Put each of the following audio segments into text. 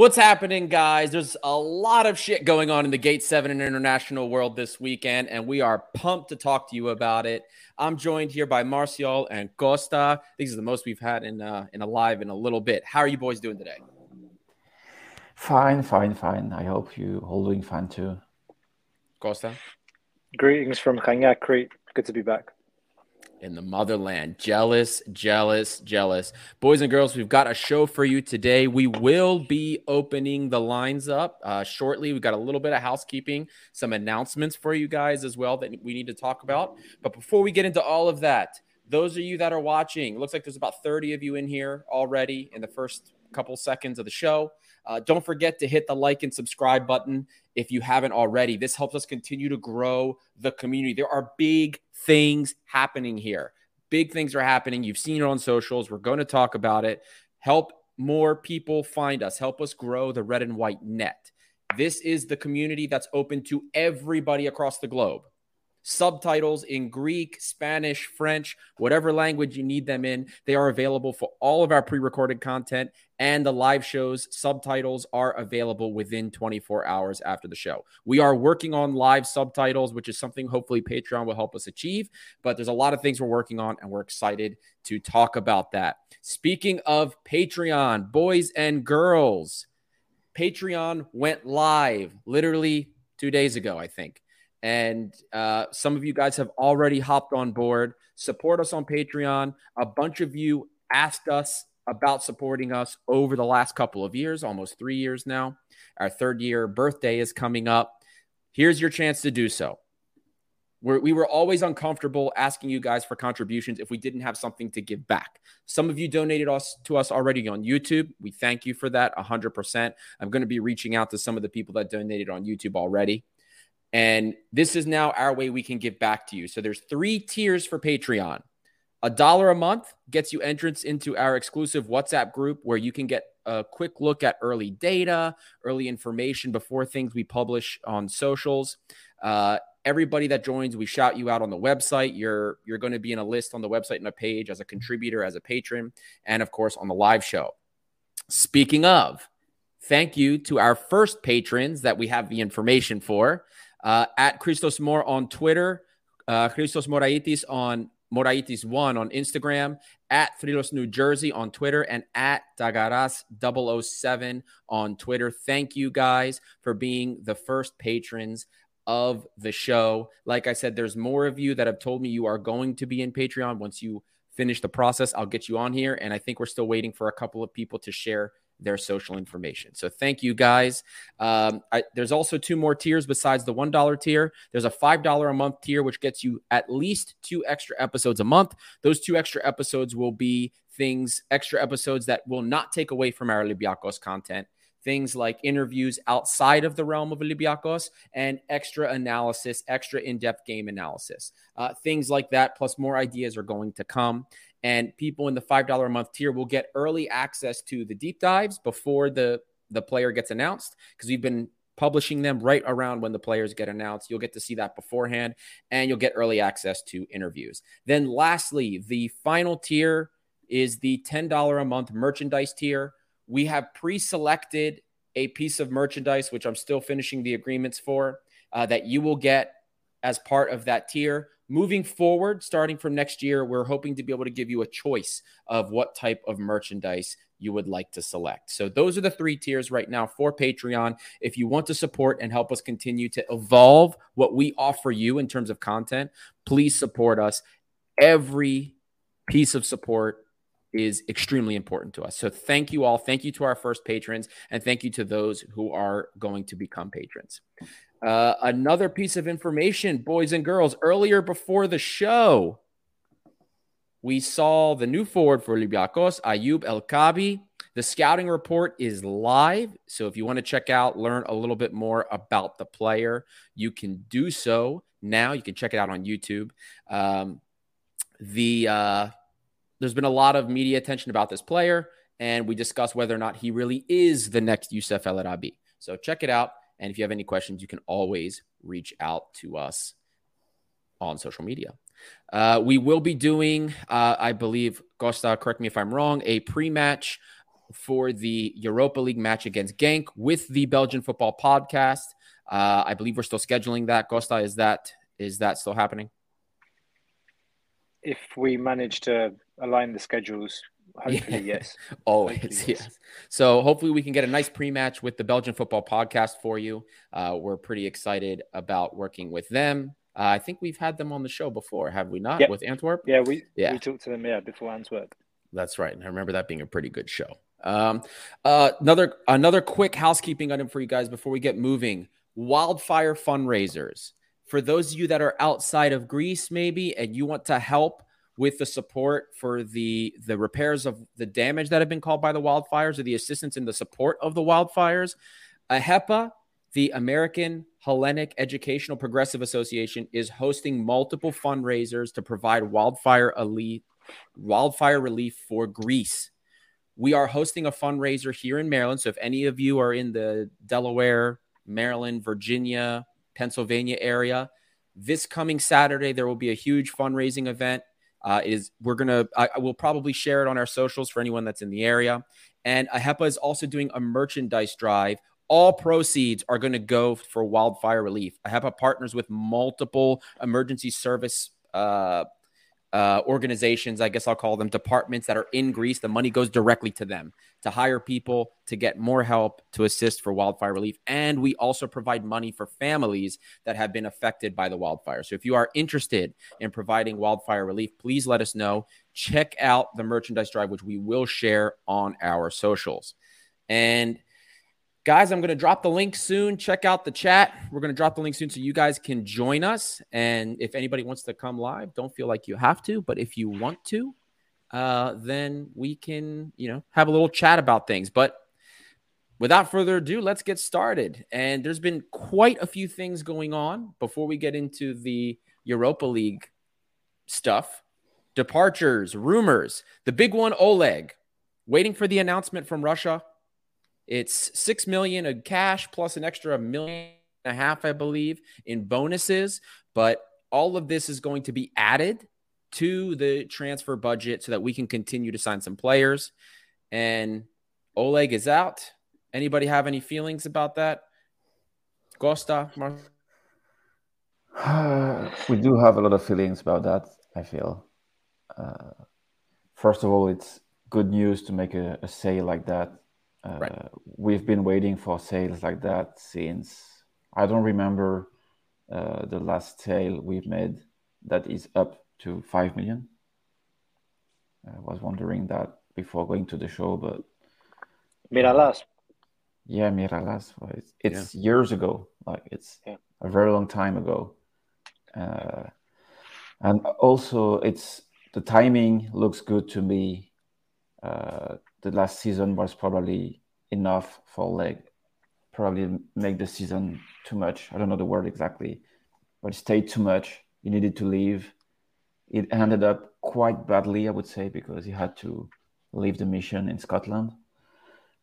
What's happening, guys? There's a lot of shit going on in the Gate 7 and international world this weekend, and we are pumped to talk to you about it. I'm joined here by Martial and Costa. These are the most we've had in uh, in a live in a little bit. How are you boys doing today? Fine, fine, fine. I hope you all doing fine too. Costa? Greetings from Khanyak Crete. Good to be back in the motherland. Jealous, jealous, jealous. Boys and girls, we've got a show for you today. We will be opening the lines up uh, shortly. We've got a little bit of housekeeping, some announcements for you guys as well that we need to talk about. But before we get into all of that, those of you that are watching, looks like there's about 30 of you in here already in the first couple seconds of the show. Uh, don't forget to hit the like and subscribe button if you haven't already. This helps us continue to grow the community. There are big things happening here. Big things are happening. You've seen it on socials. We're going to talk about it. Help more people find us, help us grow the red and white net. This is the community that's open to everybody across the globe subtitles in Greek, Spanish, French, whatever language you need them in. They are available for all of our pre recorded content and the live shows. Subtitles are available within 24 hours after the show. We are working on live subtitles, which is something hopefully Patreon will help us achieve. But there's a lot of things we're working on, and we're excited to talk about that. Speaking of Patreon, boys and girls, Patreon went live literally two days ago, I think. And uh, some of you guys have already hopped on board. Support us on Patreon. A bunch of you asked us about supporting us over the last couple of years, almost three years now. Our third year birthday is coming up. Here's your chance to do so. We're, we were always uncomfortable asking you guys for contributions if we didn't have something to give back. Some of you donated us to us already on YouTube. We thank you for that 100%. I'm going to be reaching out to some of the people that donated on YouTube already. And this is now our way we can give back to you. So there's three tiers for Patreon. A dollar a month gets you entrance into our exclusive WhatsApp group where you can get a quick look at early data, early information before things we publish on socials. Uh, everybody that joins, we shout you out on the website. You're you're going to be in a list on the website and a page as a contributor, as a patron, and of course on the live show. Speaking of, thank you to our first patrons that we have the information for uh, at Christos More on Twitter, uh, Christos Moraitis on Moraitis one on Instagram, at Thrilos New Jersey on Twitter, and at Dagaras 007 on Twitter. Thank you guys for being the first patrons of the show. Like I said, there's more of you that have told me you are going to be in Patreon. Once you finish the process, I'll get you on here. And I think we're still waiting for a couple of people to share their social information. So thank you guys. Um, I, there's also two more tiers besides the $1 tier. There's a $5 a month tier, which gets you at least two extra episodes a month. Those two extra episodes will be things, extra episodes that will not take away from our Olympiacos content. Things like interviews outside of the realm of Olympiacos and extra analysis, extra in depth game analysis. Uh, things like that, plus more ideas are going to come. And people in the $5 a month tier will get early access to the deep dives before the, the player gets announced because we've been publishing them right around when the players get announced. You'll get to see that beforehand and you'll get early access to interviews. Then, lastly, the final tier is the $10 a month merchandise tier. We have pre selected a piece of merchandise, which I'm still finishing the agreements for, uh, that you will get as part of that tier. Moving forward, starting from next year, we're hoping to be able to give you a choice of what type of merchandise you would like to select. So, those are the three tiers right now for Patreon. If you want to support and help us continue to evolve what we offer you in terms of content, please support us. Every piece of support is extremely important to us. So, thank you all. Thank you to our first patrons, and thank you to those who are going to become patrons. Uh, another piece of information, boys and girls, earlier before the show, we saw the new forward for Olympiacos, Ayoub El Kaabi. The scouting report is live. So if you want to check out, learn a little bit more about the player, you can do so now. You can check it out on YouTube. Um, the uh, there's been a lot of media attention about this player, and we discussed whether or not he really is the next Youssef El Arabi. So check it out. And if you have any questions, you can always reach out to us on social media. Uh, we will be doing, uh, I believe, Costa, correct me if I'm wrong, a pre match for the Europa League match against Genk with the Belgian Football Podcast. Uh, I believe we're still scheduling that. Costa, is that is that still happening? If we manage to align the schedules, hopefully yeah. yes. Always hopefully, yes. yes. So hopefully we can get a nice pre-match with the Belgian Football Podcast for you. Uh, we're pretty excited about working with them. Uh, I think we've had them on the show before, have we not? Yep. With Antwerp? Yeah, we yeah. we talked to them yeah before Antwerp. That's right, and I remember that being a pretty good show. Um, uh, another another quick housekeeping item for you guys before we get moving wildfire fundraisers. For those of you that are outside of Greece, maybe, and you want to help with the support for the the repairs of the damage that have been caused by the wildfires or the assistance in the support of the wildfires, uh, AHEPA, the American Hellenic Educational Progressive Association, is hosting multiple fundraisers to provide wildfire elite, wildfire relief for Greece. We are hosting a fundraiser here in Maryland. So if any of you are in the Delaware, Maryland, Virginia, Pennsylvania area. This coming Saturday, there will be a huge fundraising event. Uh, is we're gonna I, I will probably share it on our socials for anyone that's in the area. And AHEPA is also doing a merchandise drive. All proceeds are going to go for wildfire relief. AHEPA partners with multiple emergency service uh, uh, organizations, I guess I'll call them departments that are in Greece. The money goes directly to them to hire people to get more help to assist for wildfire relief. And we also provide money for families that have been affected by the wildfire. So if you are interested in providing wildfire relief, please let us know. Check out the merchandise drive, which we will share on our socials. And Guys, I'm going to drop the link soon. Check out the chat. We're going to drop the link soon so you guys can join us. And if anybody wants to come live, don't feel like you have to. But if you want to, uh, then we can, you know, have a little chat about things. But without further ado, let's get started. And there's been quite a few things going on before we get into the Europa League stuff departures, rumors. The big one, Oleg, waiting for the announcement from Russia it's six million in cash plus an extra million and a half, I believe, in bonuses. But all of this is going to be added to the transfer budget so that we can continue to sign some players. And Oleg is out. Anybody have any feelings about that? Costa, we do have a lot of feelings about that. I feel. Uh, first of all, it's good news to make a, a sale like that right. Uh, we've been waiting for sales like that since I don't remember uh, the last sale we've made that is up to five million. I was wondering that before going to the show, but Mirallas. Yeah, Mirallas. It's, it's yeah. years ago. Like it's yeah. a very long time ago. Uh, and also, it's the timing looks good to me. Uh, the last season was probably enough for like probably make the season too much. I don't know the word exactly, but stayed too much. He needed to leave. It ended up quite badly, I would say, because he had to leave the mission in Scotland.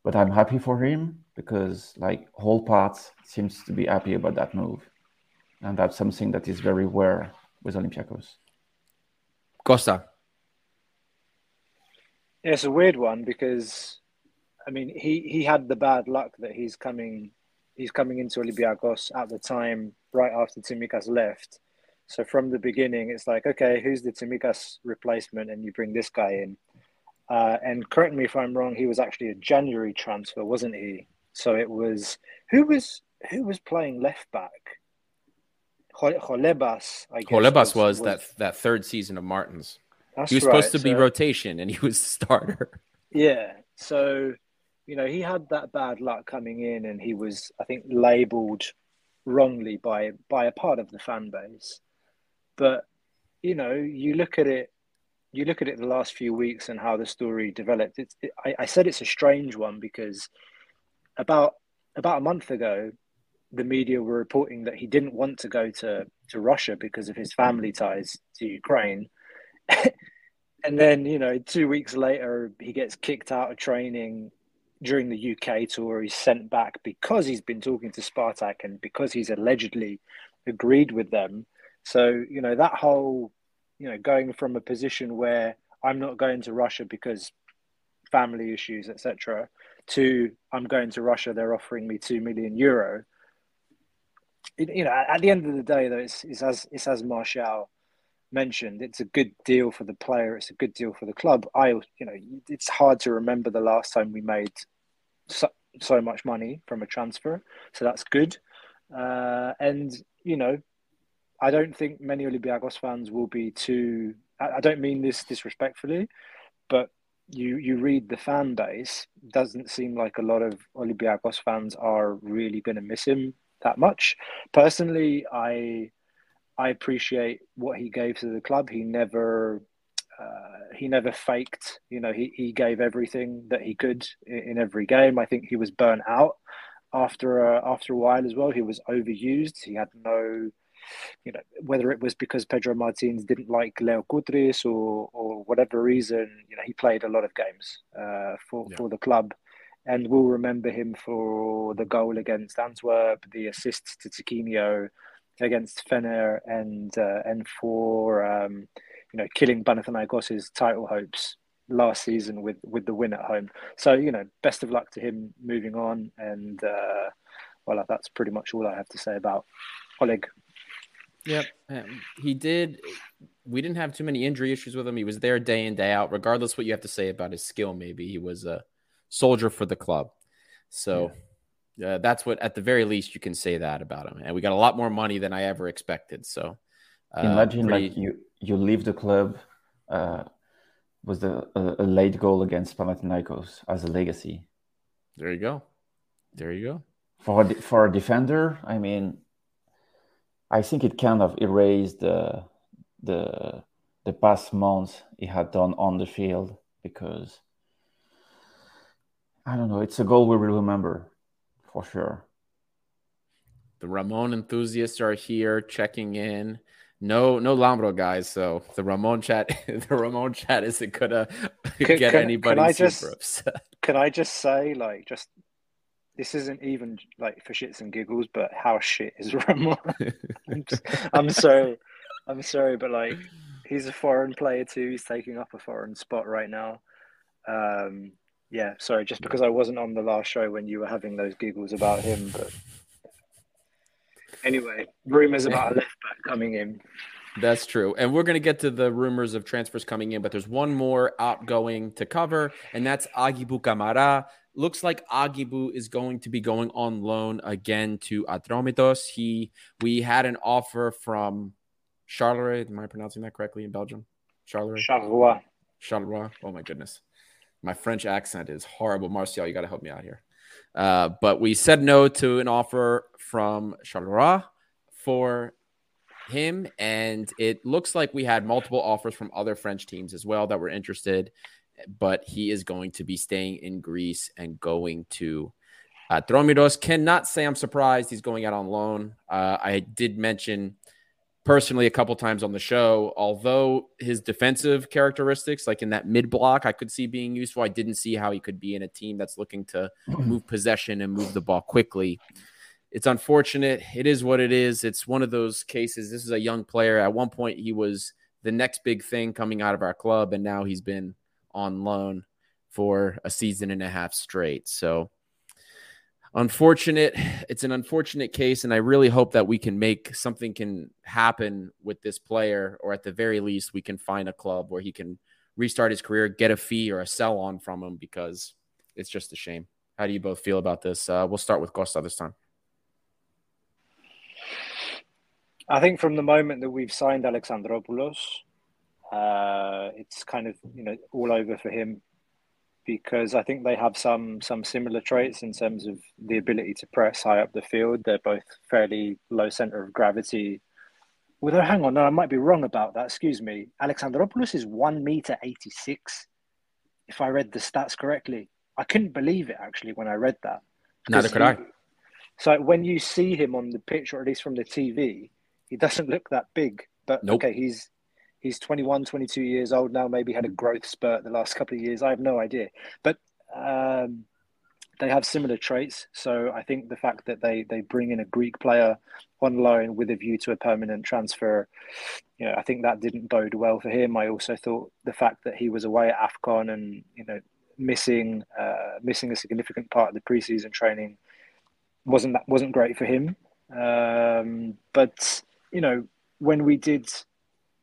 But I'm happy for him because like whole parts seems to be happy about that move. And that's something that is very rare with Olympiacos. Costa. Yeah, it's a weird one because, I mean, he, he had the bad luck that he's coming he's coming into Olympiacos at the time right after Tsimikas left. So from the beginning, it's like, okay, who's the Tsimikas replacement? And you bring this guy in. Uh, and correct me if I'm wrong, he was actually a January transfer, wasn't he? So it was who was who was playing left back? Holebas, I guess. Holebas was, was, was, that that third season of Martins. That's he was right. supposed to so, be rotation and he was starter. Yeah. So, you know, he had that bad luck coming in and he was, I think, labeled wrongly by by a part of the fan base. But, you know, you look at it you look at it the last few weeks and how the story developed. It's it, I, I said it's a strange one because about about a month ago, the media were reporting that he didn't want to go to, to Russia because of his family ties to Ukraine. And then you know two weeks later he gets kicked out of training during the UK tour. He's sent back because he's been talking to Spartak and because he's allegedly agreed with them. So you know that whole you know going from a position where I'm not going to Russia because family issues, etc., to I'm going to Russia, they're offering me two million euro. you know, at the end of the day, though, it's, it's as it's as Martial mentioned, it's a good deal for the player. It's a good deal for the club. I, you know, it's hard to remember the last time we made so, so much money from a transfer, so that's good. Uh, and you know, I don't think many Olympiacos fans will be too. I, I don't mean this disrespectfully, but you you read the fan base. Doesn't seem like a lot of Olympiacos fans are really going to miss him that much. Personally, I I appreciate what he gave to the club. He never uh, he never faked. You know, he, he gave everything that he could in, in every game. I think he was burnt out after uh, after a while as well. He was overused. He had no, you know, whether it was because Pedro Martins didn't like Leo Koutris or or whatever reason. You know, he played a lot of games uh, for yeah. for the club. And we'll remember him for the goal against Antwerp, the assist to Tiquinho, against Fener and uh, and for um, you know killing Panathinaikos's title hopes last season with with the win at home. So you know, best of luck to him moving on, and uh, well, that's pretty much all I have to say about Oleg. Yep, um, he did. We didn't have too many injury issues with him. He was there day in day out, regardless what you have to say about his skill. Maybe he was a soldier for the club. So. Yeah uh, that's what, at the very least, you can say that about him. And we got a lot more money than I ever expected. So uh, imagine pretty... like you you leave the club uh, with a, a, late goal against Panathinaikos as a legacy. There you go. There you go. For a, for a defender, I mean, I think it kind of erased the the the past months he had done on the field because I don't know. It's a goal we will remember for sure. The Ramon enthusiasts are here checking in. No, no Lambro guys. So the Ramon chat, the Ramon chat isn't gonna can, get can, anybody can I just, upset. Can I just say, like, just this isn't even like for shits and giggles, but how shit is Ramon? I'm, just, I'm sorry, I'm sorry, but like, he's a foreign player too. He's taking up a foreign spot right now. Um, yeah, sorry, just because I wasn't on the last show when you were having those giggles about him, but anyway, rumors about a left back coming in. That's true. And we're going to get to the rumors of transfers coming in, but there's one more outgoing to cover, and that's Aguibou Camara. Looks like Aguibou is going to be going on loan again to Atromitos. He we had an offer from Charleroi. Am I pronouncing that correctly in Belgium? Charleroi. Charleroi. Charleroi. Oh my goodness. My French accent is horrible. Martial, you got to help me out here. Uh, but we said no to an offer from Charleroi for him, and it looks like we had multiple offers from other French teams as well that were interested. But he is going to be staying in Greece and going to uh. Cannot say I'm surprised he's going out on loan. Uh, I did mention personally a couple times on the show. Although his defensive characteristics, like in that mid block, I could see being useful. I didn't see how he could be in a team that's looking to move possession and move the ball quickly. It's unfortunate. It is what it is. It's one of those cases. This is a young player. At one point, he was the next big thing coming out of our club, and now he's been on loan for a season and a half straight. So unfortunate it's an unfortunate case and i really hope that we can make something can happen with this player or at the very least we can find a club where he can restart his career get a fee or a sell on from him because it's just a shame. How do you both feel about this? Uh, we'll start with costa this time. I think from the moment that we've signed alexandropoulos uh, it's kind of you know all over for him because I think they have some some similar traits in terms of the ability to press high up the field. They're both fairly low center of gravity. Although, hang on, no, I might be wrong about that. Excuse me. Alexandropoulos is one meter eighty six. If I read the stats correctly, I couldn't believe it actually when I read that. Neither could he, I. So when you see him on the pitch, or at least from the TV, he doesn't look that big. But nope. okay, he's he's 21, 22 years old now, maybe had a growth spurt the last couple of years. I have no idea. But um, they have similar traits. So I think the fact that they, they bring in a Greek player on loan with a view to a permanent transfer, you know, I think that didn't bode well for him. I also thought the fact that he was away at AFCON and, you know, missing uh, missing a significant part of the preseason training wasn't that wasn't great for him. Um, but you know, when we did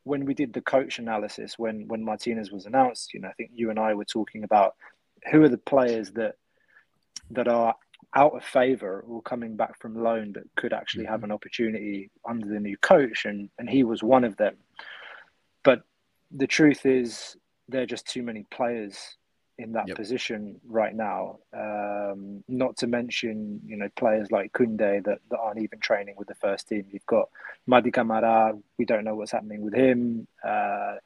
when we did the coach analysis, when when Martinez was announced, you know, I think you and I were talking about who are the players that that are out of favour or coming back from loan that could actually have mm-hmm. an opportunity under the new coach, and and he was one of them. But the truth is, there are just too many players in that yep. position right now. Um, not to mention, you know, players like Kunde that, that aren't even training with the first team. You've got Mady Camara, we don't know what's happening with him. Uh,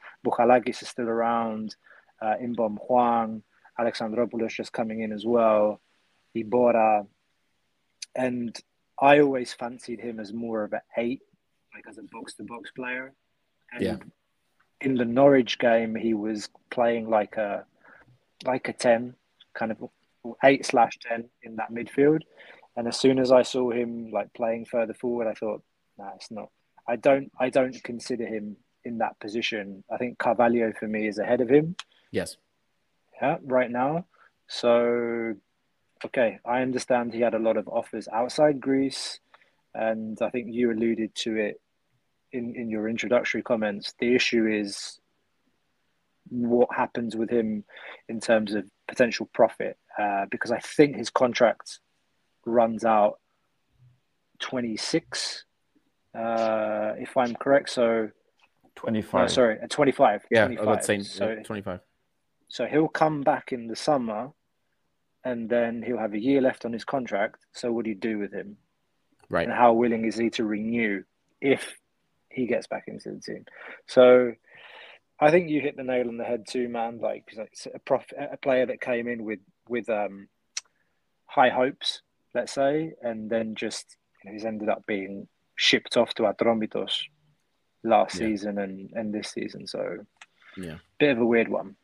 is still around. Uh, Inbeom Hwang, Alexandropoulos just coming in as well. Iborra. And I always fancied him as more of an eight, like as a box to box player. And yeah. in the Norwich game, he was playing like a like a 10, kind of eight slash 10 in that midfield. And as soon as I saw him like playing further forward, I thought, nah, it's not. I don't, I don't consider him in that position. I think Carvalho for me is ahead of him. Yes. Yeah, right now. So, okay, I understand he had a lot of offers outside Greece, and I think you alluded to it in in your introductory comments. The issue is what happens with him in terms of potential profit uh, because I think his contract runs out 26 uh, if I'm correct. So 25 no, sorry 25 yeah 25. let's say so, 25 so he'll come back in the summer and then he'll have a year left on his contract. So what do you do with him? Right. And how willing is he to renew if he gets back into the team? So I think you hit the nail on the head too, man. Like a prof, a player that came in with with um, high hopes, let's say, and then just you know, he's ended up being shipped off to Atromitos last yeah. season and and this season. So yeah, bit of a weird one.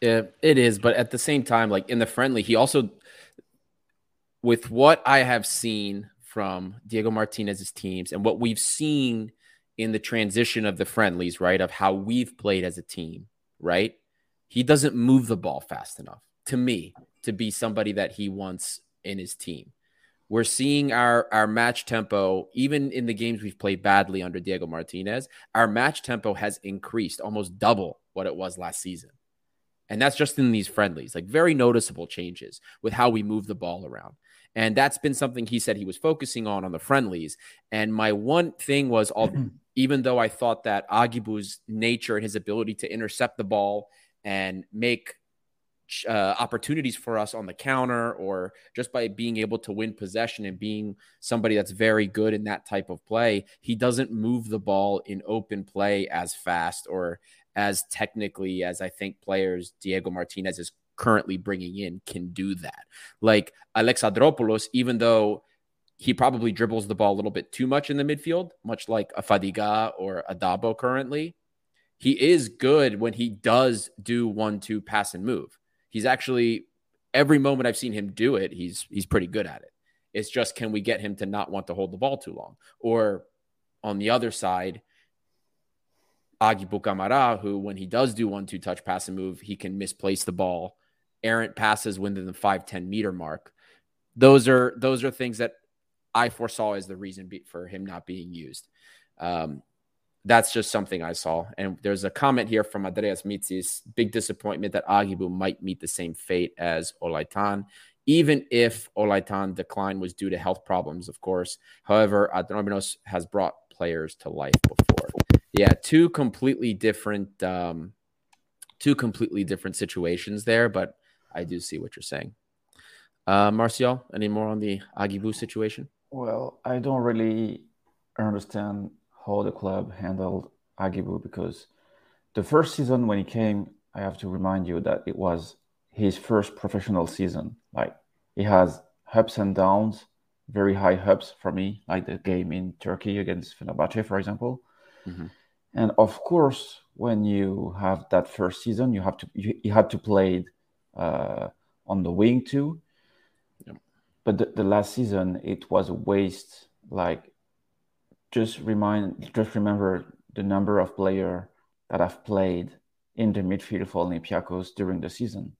Yeah, it is, but at the same time, like in the friendly, he also, with what I have seen from Diego Martinez's teams and what we've seen in the transition of the friendlies, right? Of how we've played as a team, right? He doesn't move the ball fast enough to me to be somebody that he wants in his team. We're seeing our our match tempo, even in the games we've played badly under Diego Martinez, our match tempo has increased almost double what it was last season. And that's just in these friendlies, like very noticeable changes with how we move the ball around. And that's been something he said he was focusing on on the friendlies. And my one thing was, all, even though I thought that Aguibou's nature and his ability to intercept the ball and make uh, opportunities for us on the counter or just by being able to win possession and being somebody that's very good in that type of play, he doesn't move the ball in open play as fast or as technically as I think players Diego Martinez is currently bringing in can do that. Like Alexandropoulos, even though he probably dribbles the ball a little bit too much in the midfield, much like a Fadiga or a Dabo currently, he is good when he does do one two pass and move. He's actually every moment I've seen him do it, he's he's pretty good at it. It's just can we get him to not want to hold the ball too long? Or on the other side, Aguibou Camara, who when he does do one two touch pass and move, he can misplace the ball errant passes within the 5 10 meter mark. Those are those are things that I foresaw as the reason be, for him not being used. Um, that's just something I saw. And there's a comment here from Andreas Mitzis big disappointment that Aguibou might meet the same fate as Olaitan, even if Olaitan decline was due to health problems, of course. However, Atromitos has brought players to life before. Yeah, two completely different, um, two completely different situations there, but I do see what you're saying. Uh, Martial, any more on the Aguibou situation? Well, I don't really understand how the club handled Aguibou because the first season when he came, I have to remind you that it was his first professional season. Like he has ups and downs, very high ups for me, like the game in Turkey against Fenerbahce, for example. Mm-hmm. And of course, when you have that first season, you have to you, you had to play uh, on the wing too. But the, the, last season it was a waste. Like just remind, just remember the number of players that have played in the midfield for Olympiacos during the season.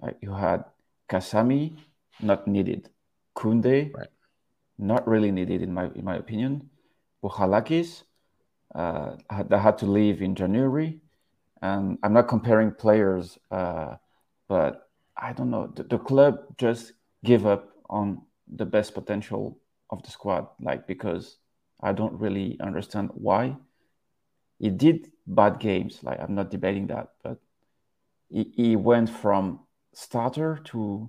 Like you had Kasami, not needed. Kunde, right. not really needed in my in my opinion. Bouchalakis, uh, that had to leave in January. And I'm not comparing players, uh, but I don't know. The, the, club just give up on the best potential of the squad, like because I don't really understand why. He did bad games, like I'm not debating that, but he, he went from starter to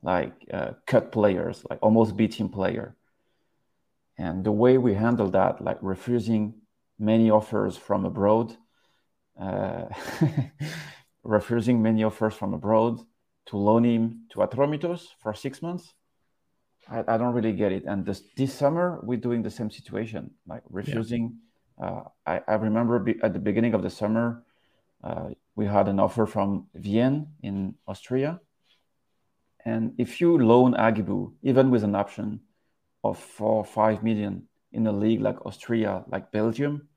like uh, cut players, like almost beating player. And the way we handle that, like refusing many offers from abroad, uh, refusing many offers from abroad to loan him to Atromitos for six months. I, I don't really get it. And this, this summer, we're doing the same situation, like refusing. Yeah. Uh, I, I remember be, at the beginning of the summer, uh, we had an offer from Vienne in Austria. And if you loan Aguibou, even with an option of four or five million in a league like Austria, like Belgium,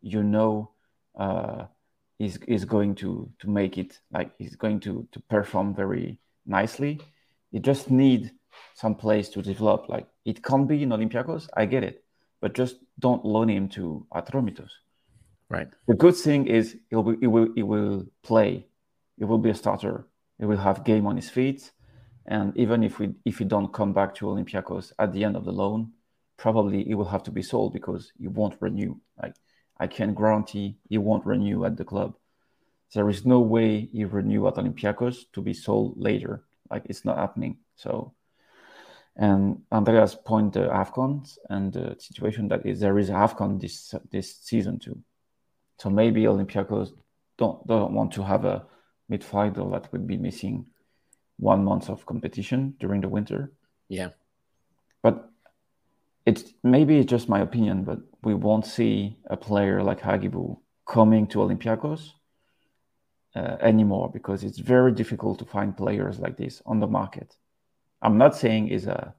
you know uh, is is going to to make it like he's going to to perform very nicely. You just need some place to develop. Like it can't be in Olympiacos, I get it, but just don't loan him to Atromitos. Right. The good thing is he'll be, he will he will play. He will be a starter. He will have game on his feet, and even if we if he don't come back to Olympiacos at the end of the loan, probably he will have to be sold because he won't renew. Like I can guarantee he won't renew at the club. There is no way he renew at Olympiacos to be sold later. Like it's not happening. So, and Andreas point the Afcon and the situation that is there is Afcon this this season too. So maybe Olympiacos don't don't want to have a midfielder that would be missing one month of competition during the winter. Yeah, but it's maybe it's just my opinion, but we won't see a player like Aguibou coming to Olympiacos uh, anymore because it's very difficult to find players like this on the market. I'm not saying he's a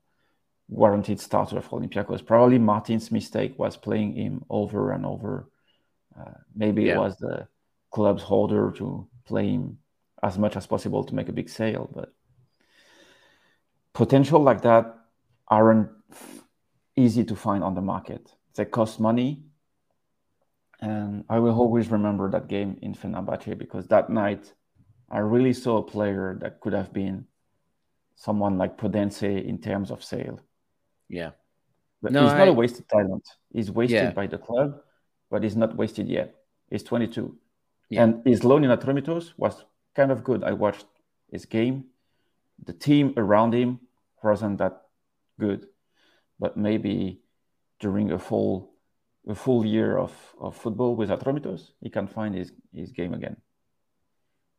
guaranteed starter for Olympiacos. Probably Martin's mistake was playing him over and over. Uh, maybe yeah. it was the club's holder to play him as much as possible to make a big sale, but potential like that aren't easy to find on the market. They cost money. And I will always remember that game in Fenerbahce because that night I really saw a player that could have been someone like Podence in terms of sale. Yeah. But no, he's not I... a wasted talent. He's wasted yeah. by the club, but he's not wasted yet. He's 22. Yeah. And his loan in Atromitos was kind of good. I watched his game. The team around him wasn't that good but maybe during a full a full year of, of football with Atromitos, he can find his, his game again.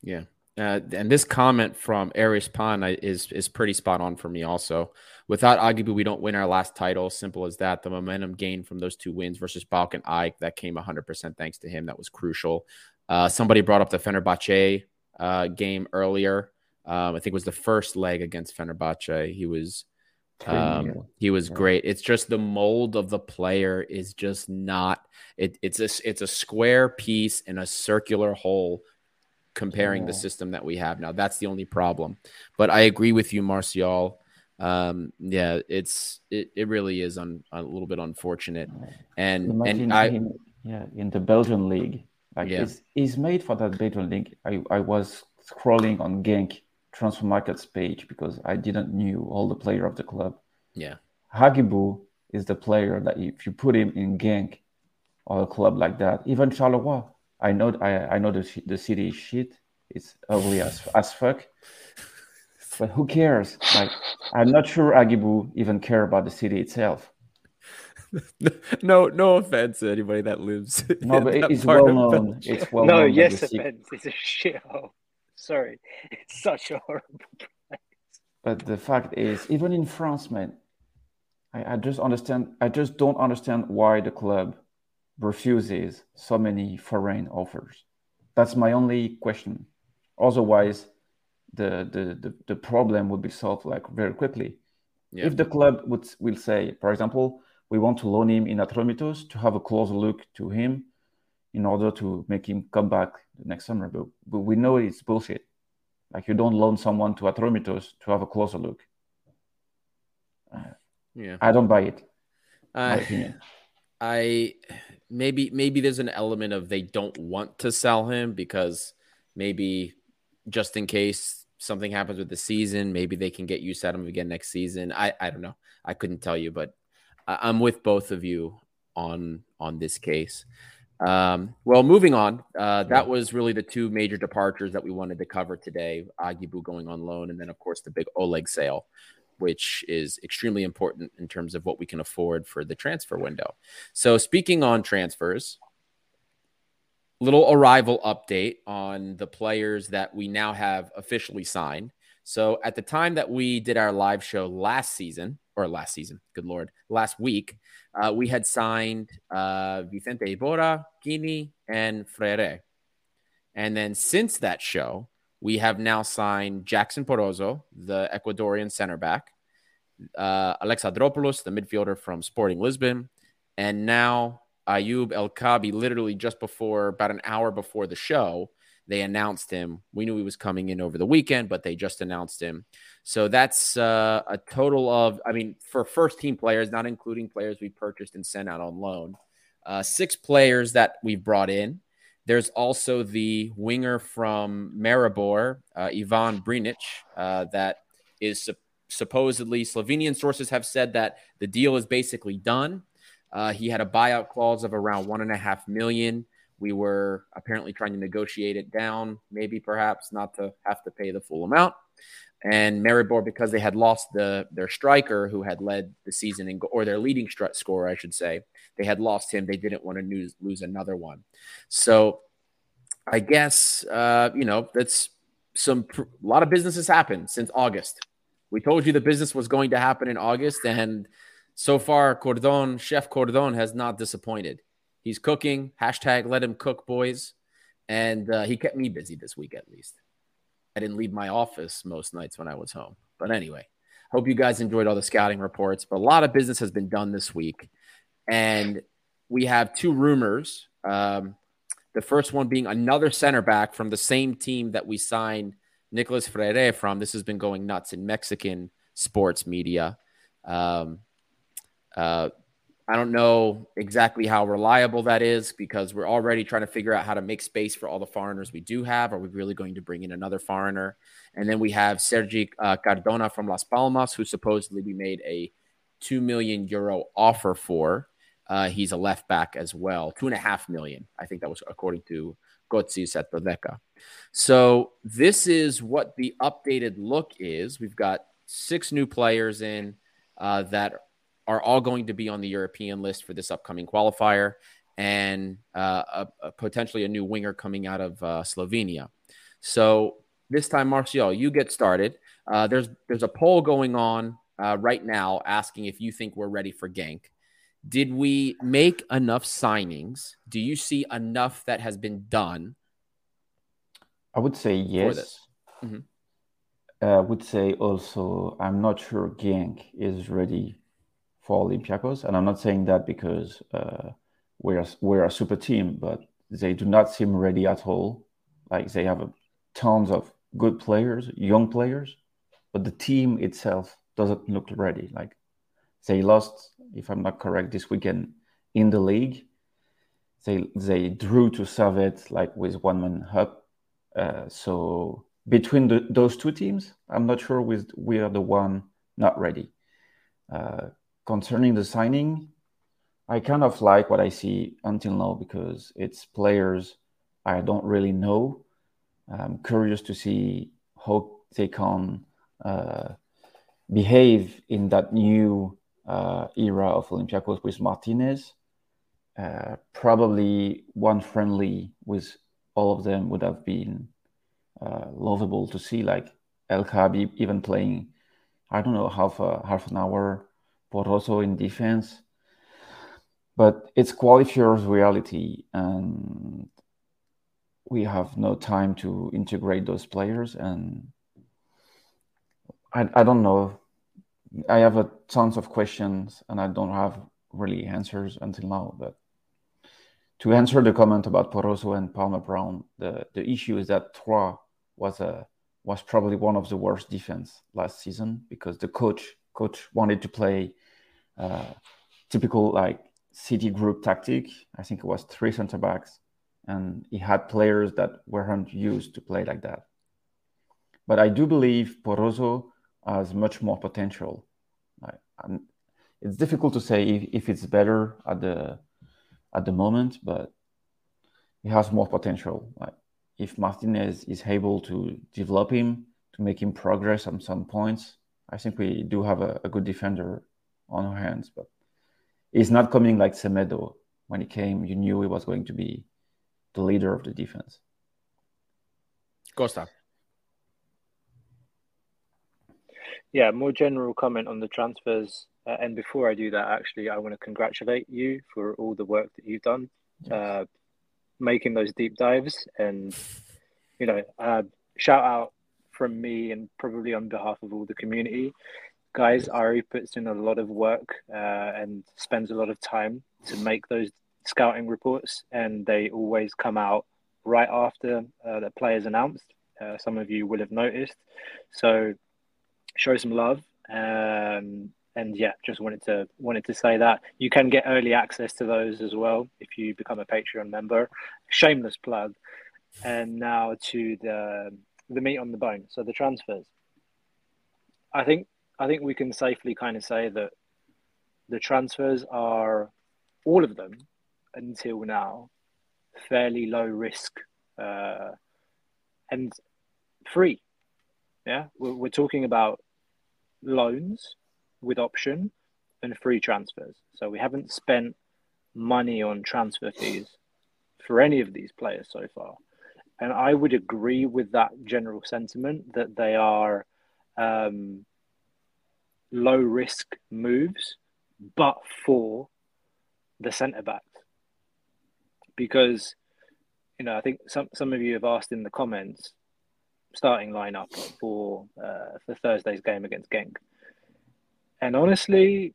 Yeah. Uh, and this comment from Aris Pan is is pretty spot on for me also. Without Aguibou, we don't win our last title. Simple as that. The momentum gained from those two wins versus PAOK and AEK, that came 100% thanks to him. That was crucial. Uh, somebody brought up the Fenerbahce uh, game earlier. Um, I think it was the first leg against Fenerbahce. He was um, he was yeah. great. It's just the mold of the player is just not. It, it's a it's a square piece in a circular hole. Comparing the system that we have now, that's the only problem. But I agree with you, Martial. Um, yeah, it's it, it really is un, a little bit unfortunate. And Imagine and I him, yeah in the Belgian league, like yeah. he's, he's made for that Belgian league. I I was scrolling on Genk Transfermarkt's page because I didn't knew all the player of the club. Yeah. Aguibou is the player that if you put him in Genk or a club like that, even Charleroi, I know I, I know the, the city is shit. It's ugly as, as fuck. But who cares? Like, I'm not sure Aguibou even care about the city itself. no, no offense to anybody that lives. No, but it's well known. It's well no, known. No, yes, offense. It's a shithole. Sorry, it's such a horrible place. But the fact is, even in France, man, I, I just understand. I just don't understand why the club refuses so many foreign offers. That's my only question. Otherwise, the the the, the problem would be solved like very quickly. Yeah. If the club would will say, for example, we want to loan him in Atromitos to have a closer look to him in order to make him come back next summer. But, but we know it's bullshit. Like you don't loan someone to Atromitos to have a closer look. Uh, yeah, I don't buy it. Uh, I maybe maybe there's an element of they don't want to sell him because maybe just in case something happens with the season, maybe they can get used at him again next season. I I don't know. I couldn't tell you, but I'm with both of you on on this case. Um, well, moving on. Uh, that was really the two major departures that we wanted to cover today. Aguibou going on loan, and then of course the big Oleg sale, which is extremely important in terms of what we can afford for the transfer window. So, speaking on transfers, little arrival update on the players that we now have officially signed. So, at the time that we did our live show last season, or last season, good lord, last week, uh, we had signed uh, Vicente Iborra, Quini, and Freire. And then since that show, we have now signed Jackson Porozo, the Ecuadorian center back, uh, Alexandropoulos, the midfielder from Sporting Lisbon, and now Ayoub El Kaabi, literally just before, about an hour before the show, they announced him. We knew he was coming in over the weekend, but they just announced him. So that's uh, a total of, I mean, for first team players, not including players we purchased and sent out on loan, uh, six players that we've brought in. There's also the winger from Maribor, uh, Ivan Brnic, uh, that is su- supposedly Slovenian sources have said that the deal is basically done. Uh, he had a buyout clause of around one and a half million. We were apparently trying to negotiate it down, maybe perhaps not to have to pay the full amount. And Maribor, because they had lost the their striker who had led the season in, or their leading stri- scorer, I should say, they had lost him. They didn't want to lose, lose another one. So I guess uh, you know that's some a lot of businesses happened since August. We told you the business was going to happen in August, and so far, Cordon, Chef Cordon, has not disappointed. He's cooking. Hashtag let him cook, boys. And uh, he kept me busy this week at least. I didn't leave my office most nights when I was home. But anyway, hope you guys enjoyed all the scouting reports. But a lot of business has been done this week. And we have two rumors. Um, the first one being another center back from the same team that we signed Nicolas Freire from. This has been going nuts in Mexican sports media. Um, uh, I don't know exactly how reliable that is because we're already trying to figure out how to make space for all the foreigners we do have. Are we really going to bring in another foreigner? And then we have Sergi uh, Cardona from Las Palmas, who supposedly we made a 2 million euro offer for. Uh, he's a left back as well, two and a half million. I think that was according to Gotsis at Dodeca. So this is what the updated look is. We've got six new players in uh, that are all going to be on the European list for this upcoming qualifier, and uh, a, a potentially a new winger coming out of uh, Slovenia. So this time, Martial, you get started. Uh, there's there's a poll going on uh, right now asking if you think we're ready for Genk. Did we make enough signings? Do you see enough that has been done? I would say yes. Mm-hmm. Uh, I would say also I'm not sure Genk is ready for Olympiacos. And I'm not saying that because uh, we're we're a super team, but they do not seem ready at all. Like they have a, tons of good players, young players, but the team itself doesn't look ready. Like they lost, if I'm not correct, this weekend in the league. They they drew to Servette like with one man up. Uh, so between the, those two teams, I'm not sure with we are the one not ready. Uh, concerning the signing, I kind of like what I see until now because it's players I don't really know. I'm curious to see how they can uh, behave in that new uh, era of Olympiacos with Martinez. Uh, probably one friendly with all of them would have been uh, lovable to see, like El Kaabi even playing, I don't know, half a, half an hour but also in defense. But it's qualifiers reality, and we have no time to integrate those players. And I, I don't know. I have a tons of questions, and I don't have really answers until now. But to answer the comment about Porozo and Palmer Brown, the, the issue is that Troyes was a was probably one of the worst defense last season because the coach coach wanted to play typical like city group tactic. I think it was three center backs, and he had players that weren't used to play like that. But I do believe Porozo has much more potential. I, it's difficult to say if, if it's better at the at the moment, but he has more potential. Like if Martinez is able to develop him to make him progress on some points, I think we do have a, a good defender on our hands. But he's not coming like Semedo. When he came, you knew he was going to be the leader of the defense. Costa. Yeah, more general comment on the transfers. Uh, and before I do that, actually, I want to congratulate you for all the work that you've done, yes. uh, making those deep dives. And, you know, uh, shout out from me and probably on behalf of all the community. Guys, Ari puts in a lot of work uh, and spends a lot of time to make those scouting reports, and they always come out right after uh, the players announced. Uh, some of you will have noticed. So, show some love. Um, and yeah, just wanted to wanted to say that you can get early access to those as well if you become a Patreon member. Shameless plug. And now to the the meat on the bone. So the transfers. I think I think we can safely kind of say that the transfers are all of them until now fairly low risk uh, and free. Yeah, we're, we're talking about loans with option and free transfers. So we haven't spent money on transfer fees for any of these players so far. And I would agree with that general sentiment that they are um, low risk moves, but for the centre backs. Because, you know, I think some, some of you have asked in the comments starting lineup for uh, for Thursday's game against Genk. And honestly,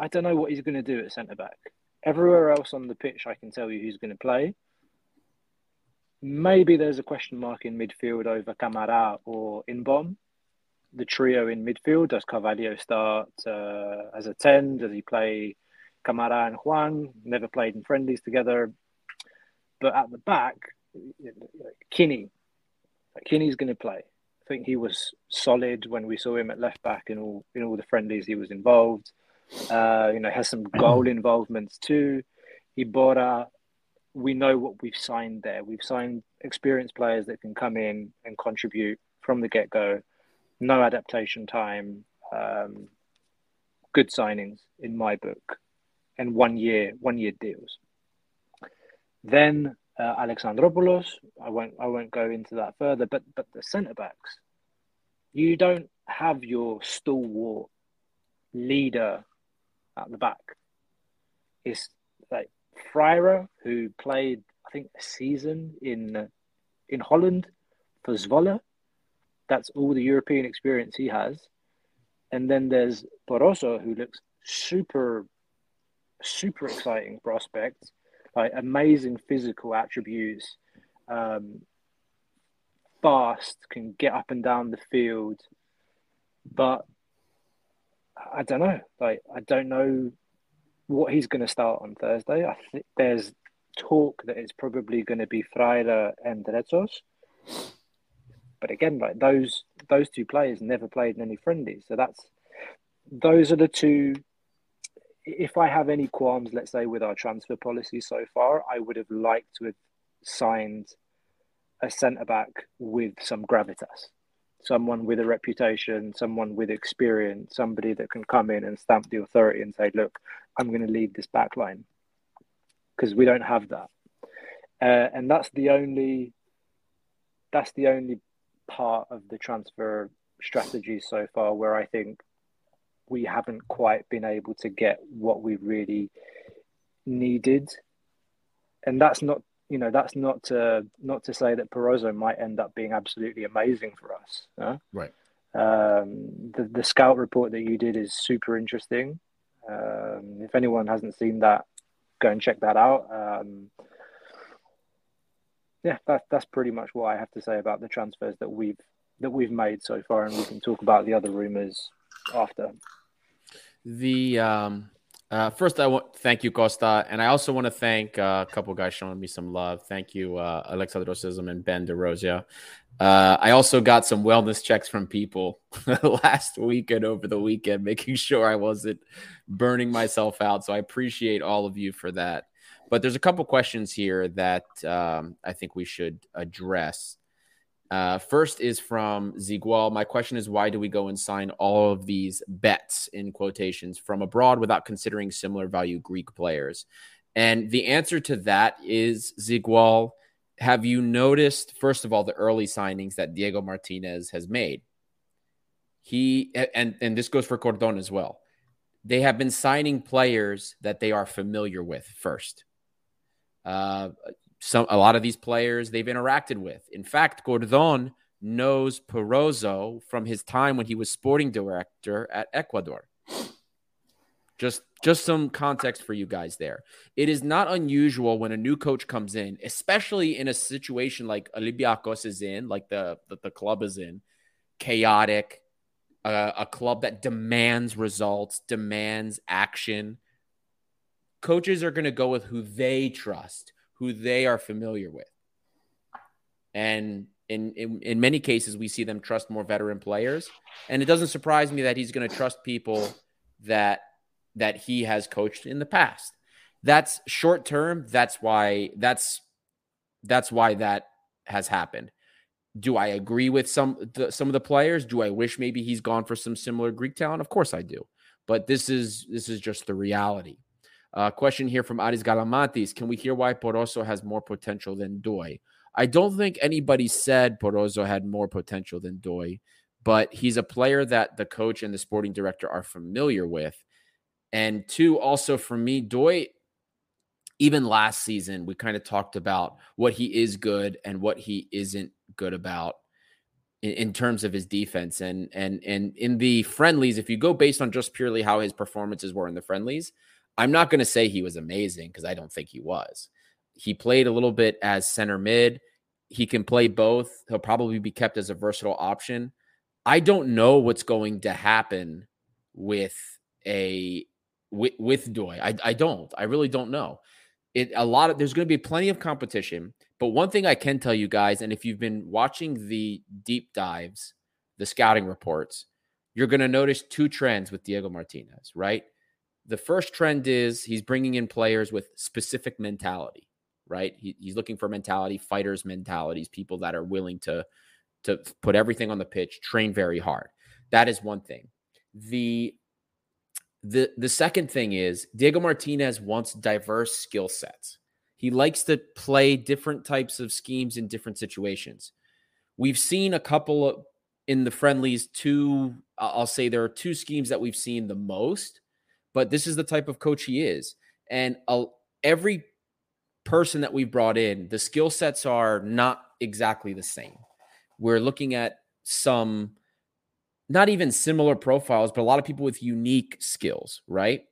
I don't know what he's going to do at centre back. Everywhere else on the pitch, I can tell you who's going to play. Maybe there's a question mark in midfield over Camara or Inbeom. The trio in midfield does Carvalho start uh, as a ten? Does he play Camara and Juan? Never played in friendlies together. But at the back, Quini, Quini's going to play. I think he was solid when we saw him at left back in all in all the friendlies he was involved. Uh, you know, has some goal involvements too. Iborra, we know what we've signed there. We've signed experienced players that can come in and contribute from the get go. No adaptation time. Um, good signings in my book, and one year one year deals. Then uh, Alexandropoulos. I won't I won't go into that further, but but the centre backs, you don't have your stalwart leader at the back. It's like Freire, who played I think a season in in Holland for Zwolle. That's all the European experience he has. And then there's Porozo, who looks super, super exciting prospect like amazing physical attributes, um, fast, can get up and down the field, but I don't know. Like I don't know what he's going to start on Thursday. I think there's talk that it's probably going to be Freire and Retsos. But again, like those those two players never played in any friendlies, so that's those are the two if I have any qualms, let's say, with our transfer policy so far, I would have liked to have signed a centre back with some gravitas, someone with a reputation, someone with experience, somebody that can come in and stamp the authority and say, "Look, I'm going to lead this back line," because we don't have that, uh, and that's the only that's the only part of the transfer strategy so far where I think we haven't quite been able to get what we really needed. And that's not, you know, that's not to not to say that Porozo might end up being absolutely amazing for us. Right. Um, the the scout report that you did is super interesting. Um, if anyone hasn't seen that, go and check that out. Um, yeah, that, that's pretty much what I have to say about the transfers that we've that we've made so far, and we can talk about the other rumors after. The um, uh, first, I want thank you, Costa, and I also want to thank uh, a couple guys showing me some love. Thank you, uh, Alexandrosism and Ben DeRosia. Uh, I also got some wellness checks from people last weekend over the weekend, making sure I wasn't burning myself out. So I appreciate all of you for that. But there's a couple questions here that um, I think we should address. Uh, first is from Zigual. My question is why do we go and sign all of these bets in quotations from abroad without considering similar value Greek players? And the answer to that is Zigual. Have you noticed, first of all, the early signings that Diego Martinez has made? He and and this goes for Cordon as well. They have been signing players that they are familiar with first. Uh, some a lot of these players they've interacted with. In fact, Gordon knows Porozo from his time when he was sporting director at Ecuador. Just just some context for you guys there. It is not unusual when a new coach comes in, especially in a situation like Olympiacos is in, like the the, the club is in, chaotic, uh, a club that demands results, demands action. Coaches are going to go with who they trust who they are familiar with. And in, in, in many cases, we see them trust more veteran players. And it doesn't surprise me that he's going to trust people that that he has coached in the past. That's short term. That's why that's that's why that has happened. Do I agree with some the, some of the players? Do I wish maybe he's gone for some similar Greek talent? Of course I do. But this is this is just the reality. Uh, question here from Aris Galamatis. Can we hear why Porozo has more potential than Doi? I don't think anybody said Porozo had more potential than Doi, but he's a player that the coach and the sporting director are familiar with. And two, also for me, Doi, even last season, we kind of talked about what he is good and what he isn't good about in terms of his defense. And and and in the friendlies, if you go based on just purely how his performances were in the friendlies, I'm not going to say he was amazing because I don't think he was. He played a little bit as center mid. He can play both. He'll probably be kept as a versatile option. I don't know what's going to happen with a with, with Doi. I, I don't. I really don't know. It a lot of there's going to be plenty of competition. But one thing I can tell you guys, and if you've been watching the deep dives, the scouting reports, you're going to notice two trends with Diego Martinez, right? The first trend is he's bringing in players with specific mentality, right? He, he's looking for mentality, fighters' mentalities, people that are willing to to put everything on the pitch, train very hard. That is one thing. The the the second thing is Diego Martinez wants diverse skill sets. He likes to play different types of schemes in different situations. We've seen a couple of in the friendlies two I'll say there are two schemes that we've seen the most but this is the type of coach he is. And every person that we've brought in, the skill sets are not exactly the same. We're looking at some, not even similar profiles, but a lot of people with unique skills, right?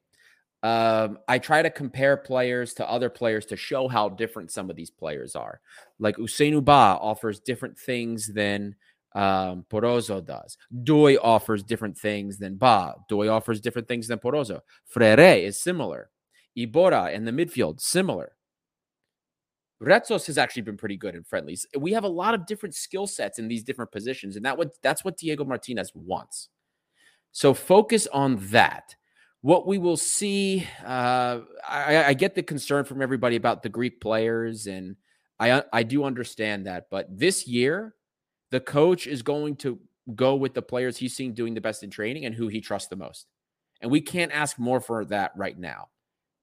Um, I try to compare players to other players to show how different some of these players are. Like Ousseynou Ba offers different things than um, Porozo does. Doi offers different things than Ba. Doi offers different things than Porozo. Freire is similar. Iborra in the midfield, similar. Retsos has actually been pretty good in friendlies. We have a lot of different skill sets in these different positions, and that what that's what Diego Martinez wants. So focus on that. What we will see, uh, I, I get the concern from everybody about the Greek players, and I I do understand that. But this year, the coach is going to go with the players he's seen doing the best in training and who he trusts the most. And we can't ask more for that right now.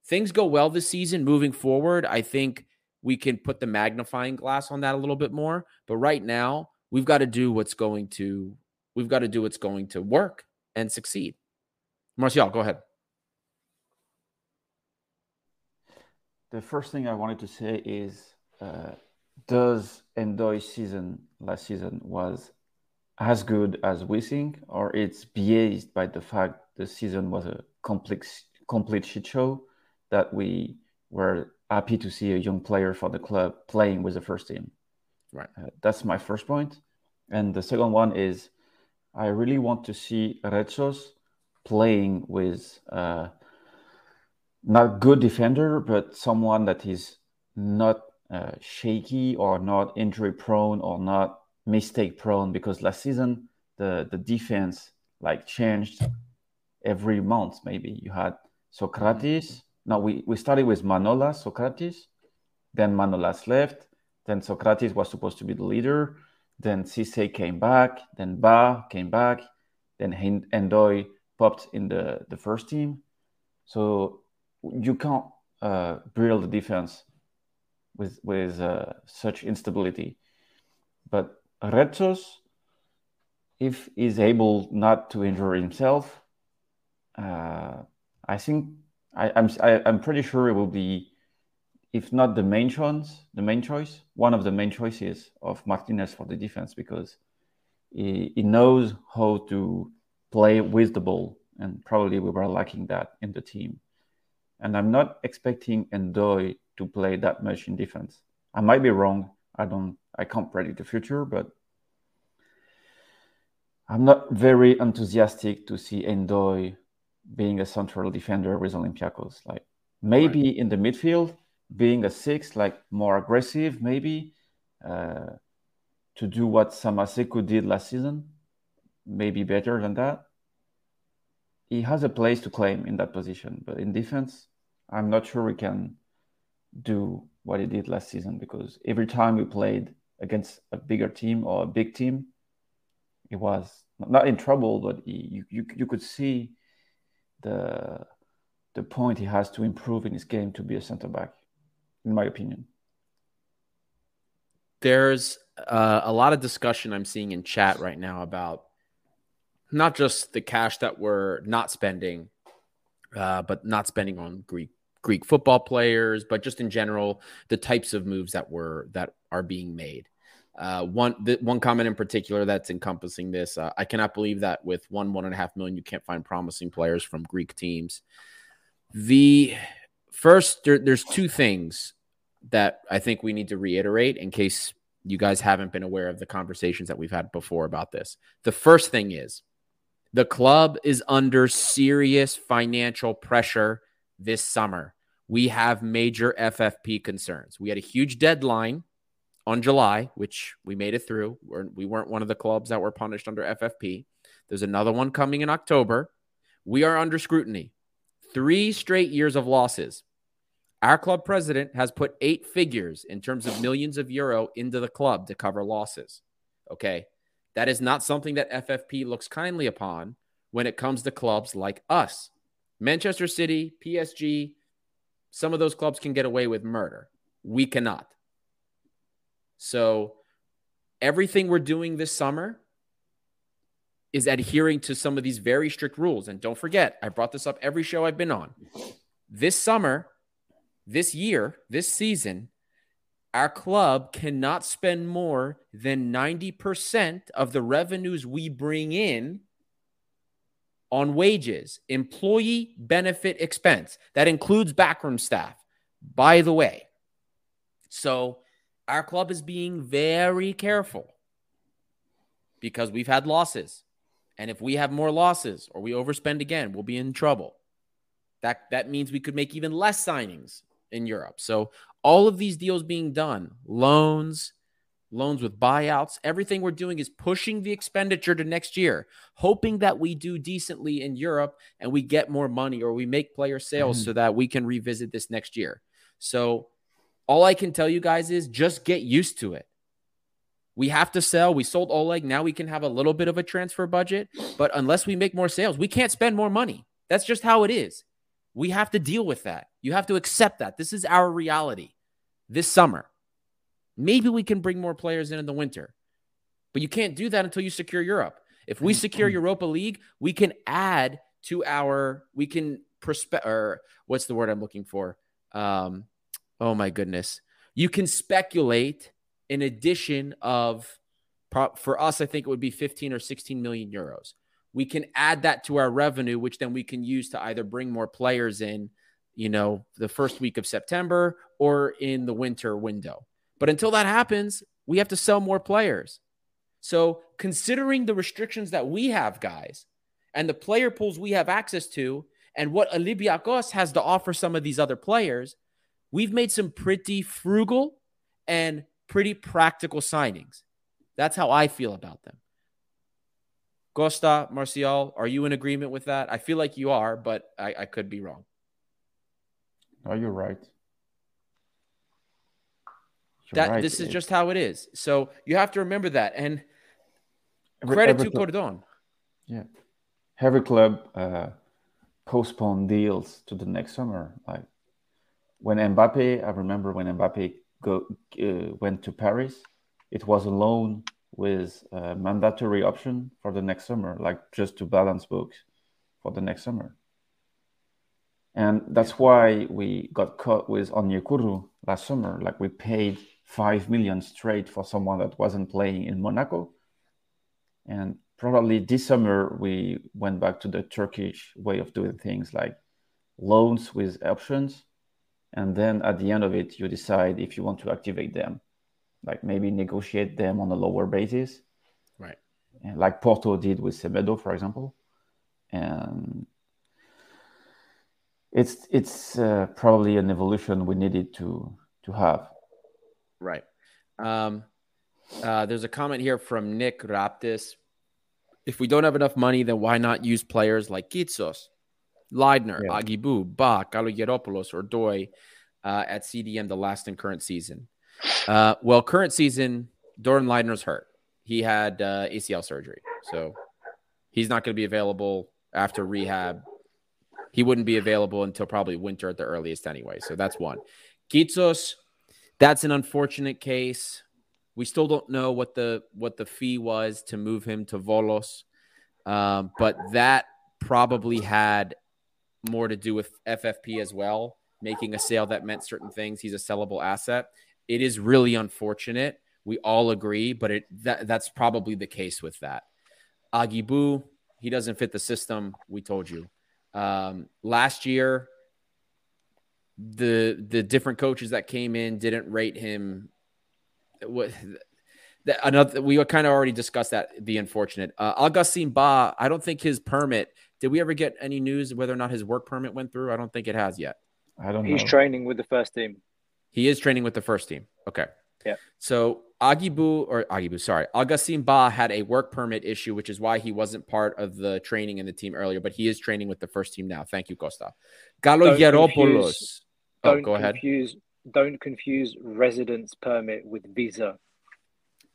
Things go well this season moving forward. I think we can put the magnifying glass on that a little bit more. But right now, we've got to do what's going to we've got to do what's going to work and succeed. Martial, go ahead. The first thing I wanted to say is uh, does Ndoi's season last season was as good as we think, or it's biased by the fact the season was a complete complete shit show that we were happy to see a young player for the club playing with the first team. Right. Uh, that's my first point. And the second one is I really want to see Retsos playing with uh, not good defender, but someone that is not uh, shaky or not injury prone or not mistake prone. Because last season the the defense like changed every month. Maybe you had Socrates. Now we we started with Manolas, Socrates, then Manolas left. Then Socrates was supposed to be the leader. Then Cisse came back. Then Ba came back. Then Ndoye popped in the, the first team. So you can't uh, build the defense with with uh, such instability. But Retsos, if he's able not to injure himself, uh, I think I, I'm I, am pretty sure it will be if not the main choice, the main choice, one of the main choices of Martinez for the defense because he, he knows how to play with the ball, and probably we were lacking that in the team. And I'm not expecting Ndoye to play that much in defense. I might be wrong. I don't. I can't predict the future, but I'm not very enthusiastic to see Ndoye being a central defender with Olympiacos. Like maybe right. in the midfield, being a six, like more aggressive, maybe uh, to do what Samassékou did last season, maybe better than that. He has a place to claim in that position, but in defense, I'm not sure we can do what he did last season because every time we played against a bigger team or a big team, he was not in trouble, but he, you, you you could see the the point he has to improve in his game to be a center back in my opinion. There's uh, a lot of discussion I'm seeing in chat right now about not just the cash that we're not spending, uh, but not spending on Greek Greek football players, but just in general the types of moves that were that are being made. Uh, one the, one comment in particular that's encompassing this. Uh, I cannot believe that with one one and a half million you can't find promising players from Greek teams. The first there, there's two things that I think we need to reiterate in case you guys haven't been aware of the conversations that we've had before about this. The first thing is the club is under serious financial pressure this summer. We have major FFP concerns. We had a huge deadline on July, which we made it through. We're, we weren't one of the clubs that were punished under FFP. There's another one coming in October. We are under scrutiny. Three straight years of losses. Our club president has put eight figures in terms of millions of euro into the club to cover losses. Okay. That is not something that FFP looks kindly upon when it comes to clubs like us. Manchester City, PSG, some of those clubs can get away with murder. We cannot. So, everything we're doing this summer is adhering to some of these very strict rules. And don't forget, I brought this up every show I've been on. This summer, this year, this season, our club cannot spend more than 90% of the revenues we bring in on wages, employee benefit expense. That includes backroom staff, by the way. So our club is being very careful because we've had losses. And if we have more losses or we overspend again, we'll be in trouble. That, that means we could make even less signings in Europe. So all of these deals being done, loans, loans with buyouts, everything we're doing is pushing the expenditure to next year, hoping that we do decently in Europe and we get more money or we make player sales mm-hmm. so that we can revisit this next year. So all I can tell you guys is just get used to it. We have to sell. We sold Oleg. Now we can have a little bit of a transfer budget. But unless we make more sales, we can't spend more money. That's just how it is. We have to deal with that. You have to accept that. This is our reality this summer. Maybe we can bring more players in in the winter, but you can't do that until you secure Europe. If we secure mm-hmm. Europa League, we can add to our, we can prospect, or what's the word I'm looking for? Um, oh my goodness. You can speculate in addition of, for us, I think it would be 15 or 16 million euros we can add that to our revenue, which then we can use to either bring more players in, you know, the first week of September or in the winter window. But until that happens, we have to sell more players. So, considering the restrictions that we have, guys, and the player pools we have access to, and what Olympiacos has to offer some of these other players, we've made some pretty frugal and pretty practical signings. That's how I feel about them. Costa, Martial, are you in agreement with that? I feel like you are, but I, I could be wrong. No, you're right. That right. this is just how it is. So you have to remember that. And credit every to club, Cordon. Yeah. Every club uh, postpone deals to the next summer. Like when Mbappe, I remember when Mbappe go uh, went to Paris, it was a loan with a mandatory option for the next summer, like just to balance books for the next summer. And that's why we got caught with Onyekuru last summer. Like we paid five million straight for someone that wasn't playing in Monaco. And probably this summer we went back to the Turkish way of doing things like loans with options. And then at the end of it, you decide if you want to activate them, like maybe negotiate them on a lower basis. Right. And like Porto did with Semedo, for example. And it's it's uh, probably an evolution we needed to to have. Right. Um, uh, there's a comment here from Nick Raptis. If we don't have enough money, then why not use players like Kitsos, Leidner, yeah. Aguibou, Ba, Kalogeropoulos, or Doi uh, at CDM the last and current season? Uh, well, current season, Doron Leidner's hurt. He had uh, ACL surgery, so he's not going to be available after rehab he wouldn't be available until probably winter at the earliest anyway. So that's one. Kitsos, that's an unfortunate case. We still don't know what the what the fee was to move him to Volos, um, but that probably had more to do with FFP as well, making a sale that meant certain things. He's a sellable asset. It is really unfortunate. We all agree, but it that, that's probably the case with that. Aguibou, he doesn't fit the system. We told you. Um, last year, the the different coaches that came in didn't rate him. What that another we kind of already discussed that the unfortunate uh, Augustin Ba. I don't think his permit. Did we ever get any news whether or not his work permit went through? I don't think it has yet. I don't. He's know. training with the first team. He is training with the first team. Okay. Yeah. So Aguibou or Aguibou, sorry, Augustin Ba had a work permit issue, which is why he wasn't part of the training in the team earlier, but he is training with the first team now. Thank you, Costa. Galo Yeropoulos. Oh, go confuse, ahead. Don't confuse residence permit with visa.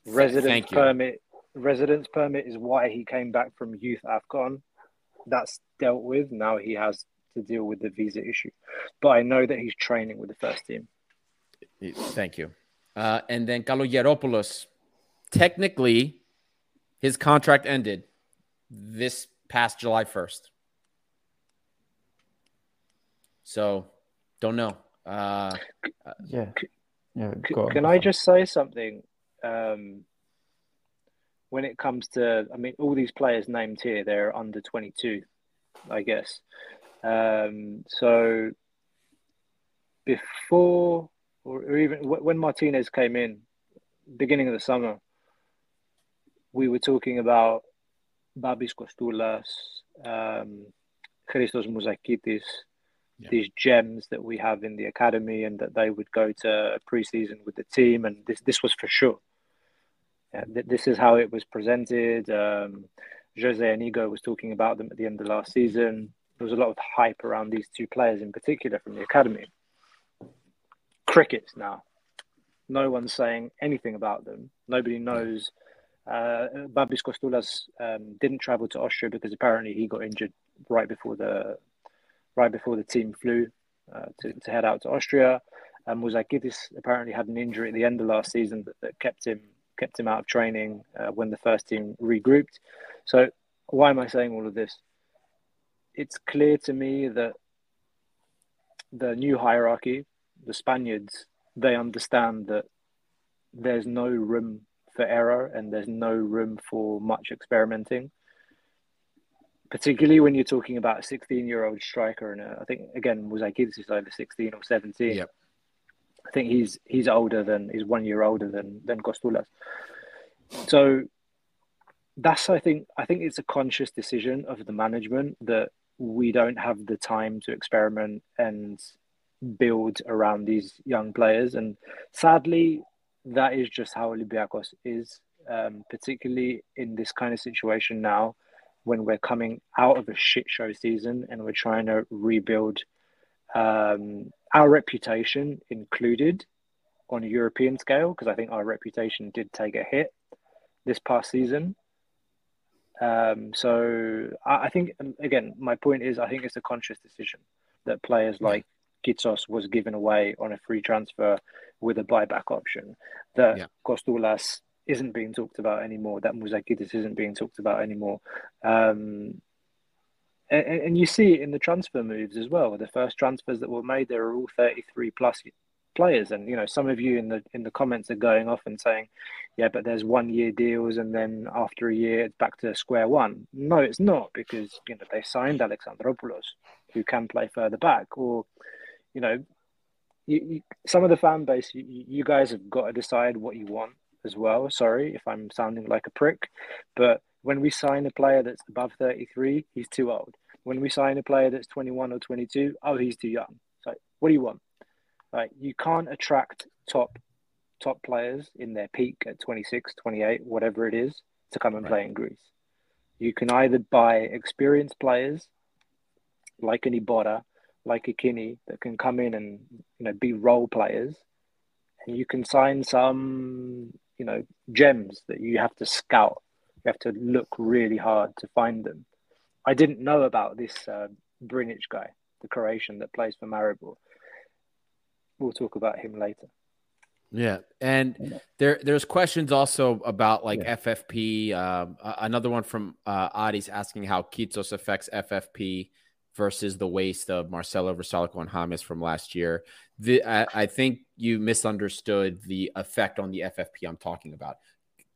Residence permit. Residence permit is why he came back from youth Afcon. That's dealt with. Now he has to deal with the visa issue. But I know that he's training with the first team. Thank you. Uh, and then Kalogeropoulos, technically, his contract ended this past July 1st. So, don't know. Uh, yeah. Yeah. Can I just say something? Um, when it comes to, I mean, all these players named here, they're under 22, I guess. Um, so, before or, even when Martinez came in, beginning of the summer, we were talking about Babis Kostoulas, um, Christos Mouzakitis, yeah. these gems that we have in the academy, and that they would go to preseason with the team, and this this was for sure. Yeah, th- this is how it was presented. Um, Jose Anigo was talking about them at the end of last season. There was a lot of hype around these two players in particular from the academy crickets now. No one's saying anything about them. Nobody knows. Uh, Babis Kostoulas um, didn't travel to Austria because apparently he got injured right before the right before the team flew uh, to, to head out to Austria. Um, Mouzakitis apparently had an injury at the end of last season that, that kept him kept him out of training uh, when the first team regrouped. So why am I saying all of this? It's clear to me that the new hierarchy the Spaniards, they understand that there's no room for error and there's no room for much experimenting. Particularly when you're talking about a 16 year old striker, and a, I think again Mouzakitis is over 16 or 17. Yep. I think he's he's older than he's one year older than than Kostoulas. So that's I think I think it's a conscious decision of the management that we don't have the time to experiment and build around these young players. And sadly, that is just how Olympiacos is, um, particularly in this kind of situation now when we're coming out of a shit show season and we're trying to rebuild um, our reputation included on a European scale, because I think our reputation did take a hit this past season. Um, so I, I, think, again, my point is, I think it's a conscious decision that players like Kitsos was given away on a free transfer with a buyback option. That yeah. Kostoulas isn't being talked about anymore. That Mouzakitis isn't being talked about anymore. Um, and, and, you see it in the transfer moves as well. The first transfers that were made, there were all 33 plus players. And, you know, some of you in the in the comments are going off and saying, yeah, but there's one year deals and then after a year it's back to square one. No, it's not because, you know, they signed Alexandropoulos who can play further back or you know, you, you, some of the fan base, you, you guys have got to decide what you want as well. Sorry if I'm sounding like a prick, but when we sign a player that's above 33, he's too old. When we sign a player that's 21 or 22, oh, he's too young. So what do you want? Like you can't attract top top players in their peak at 26, 28, whatever it is, to come and right. play in Greece. You can either buy experienced players like an Iborra like a Quini that can come in and you know be role players, and you can sign some you know gems that you have to scout. You have to look really hard to find them. I didn't know about this uh, Brnic guy, the Croatian that plays for Maribor. We'll talk about him later. Yeah, and there there's questions also about like yeah. FFP. Um, another one from uh, Adi's asking how Kitsos affects FFP versus the waste of Marcelo Vrsaljko and James from last year. The, I, I, think you misunderstood the effect on the FFP I'm talking about.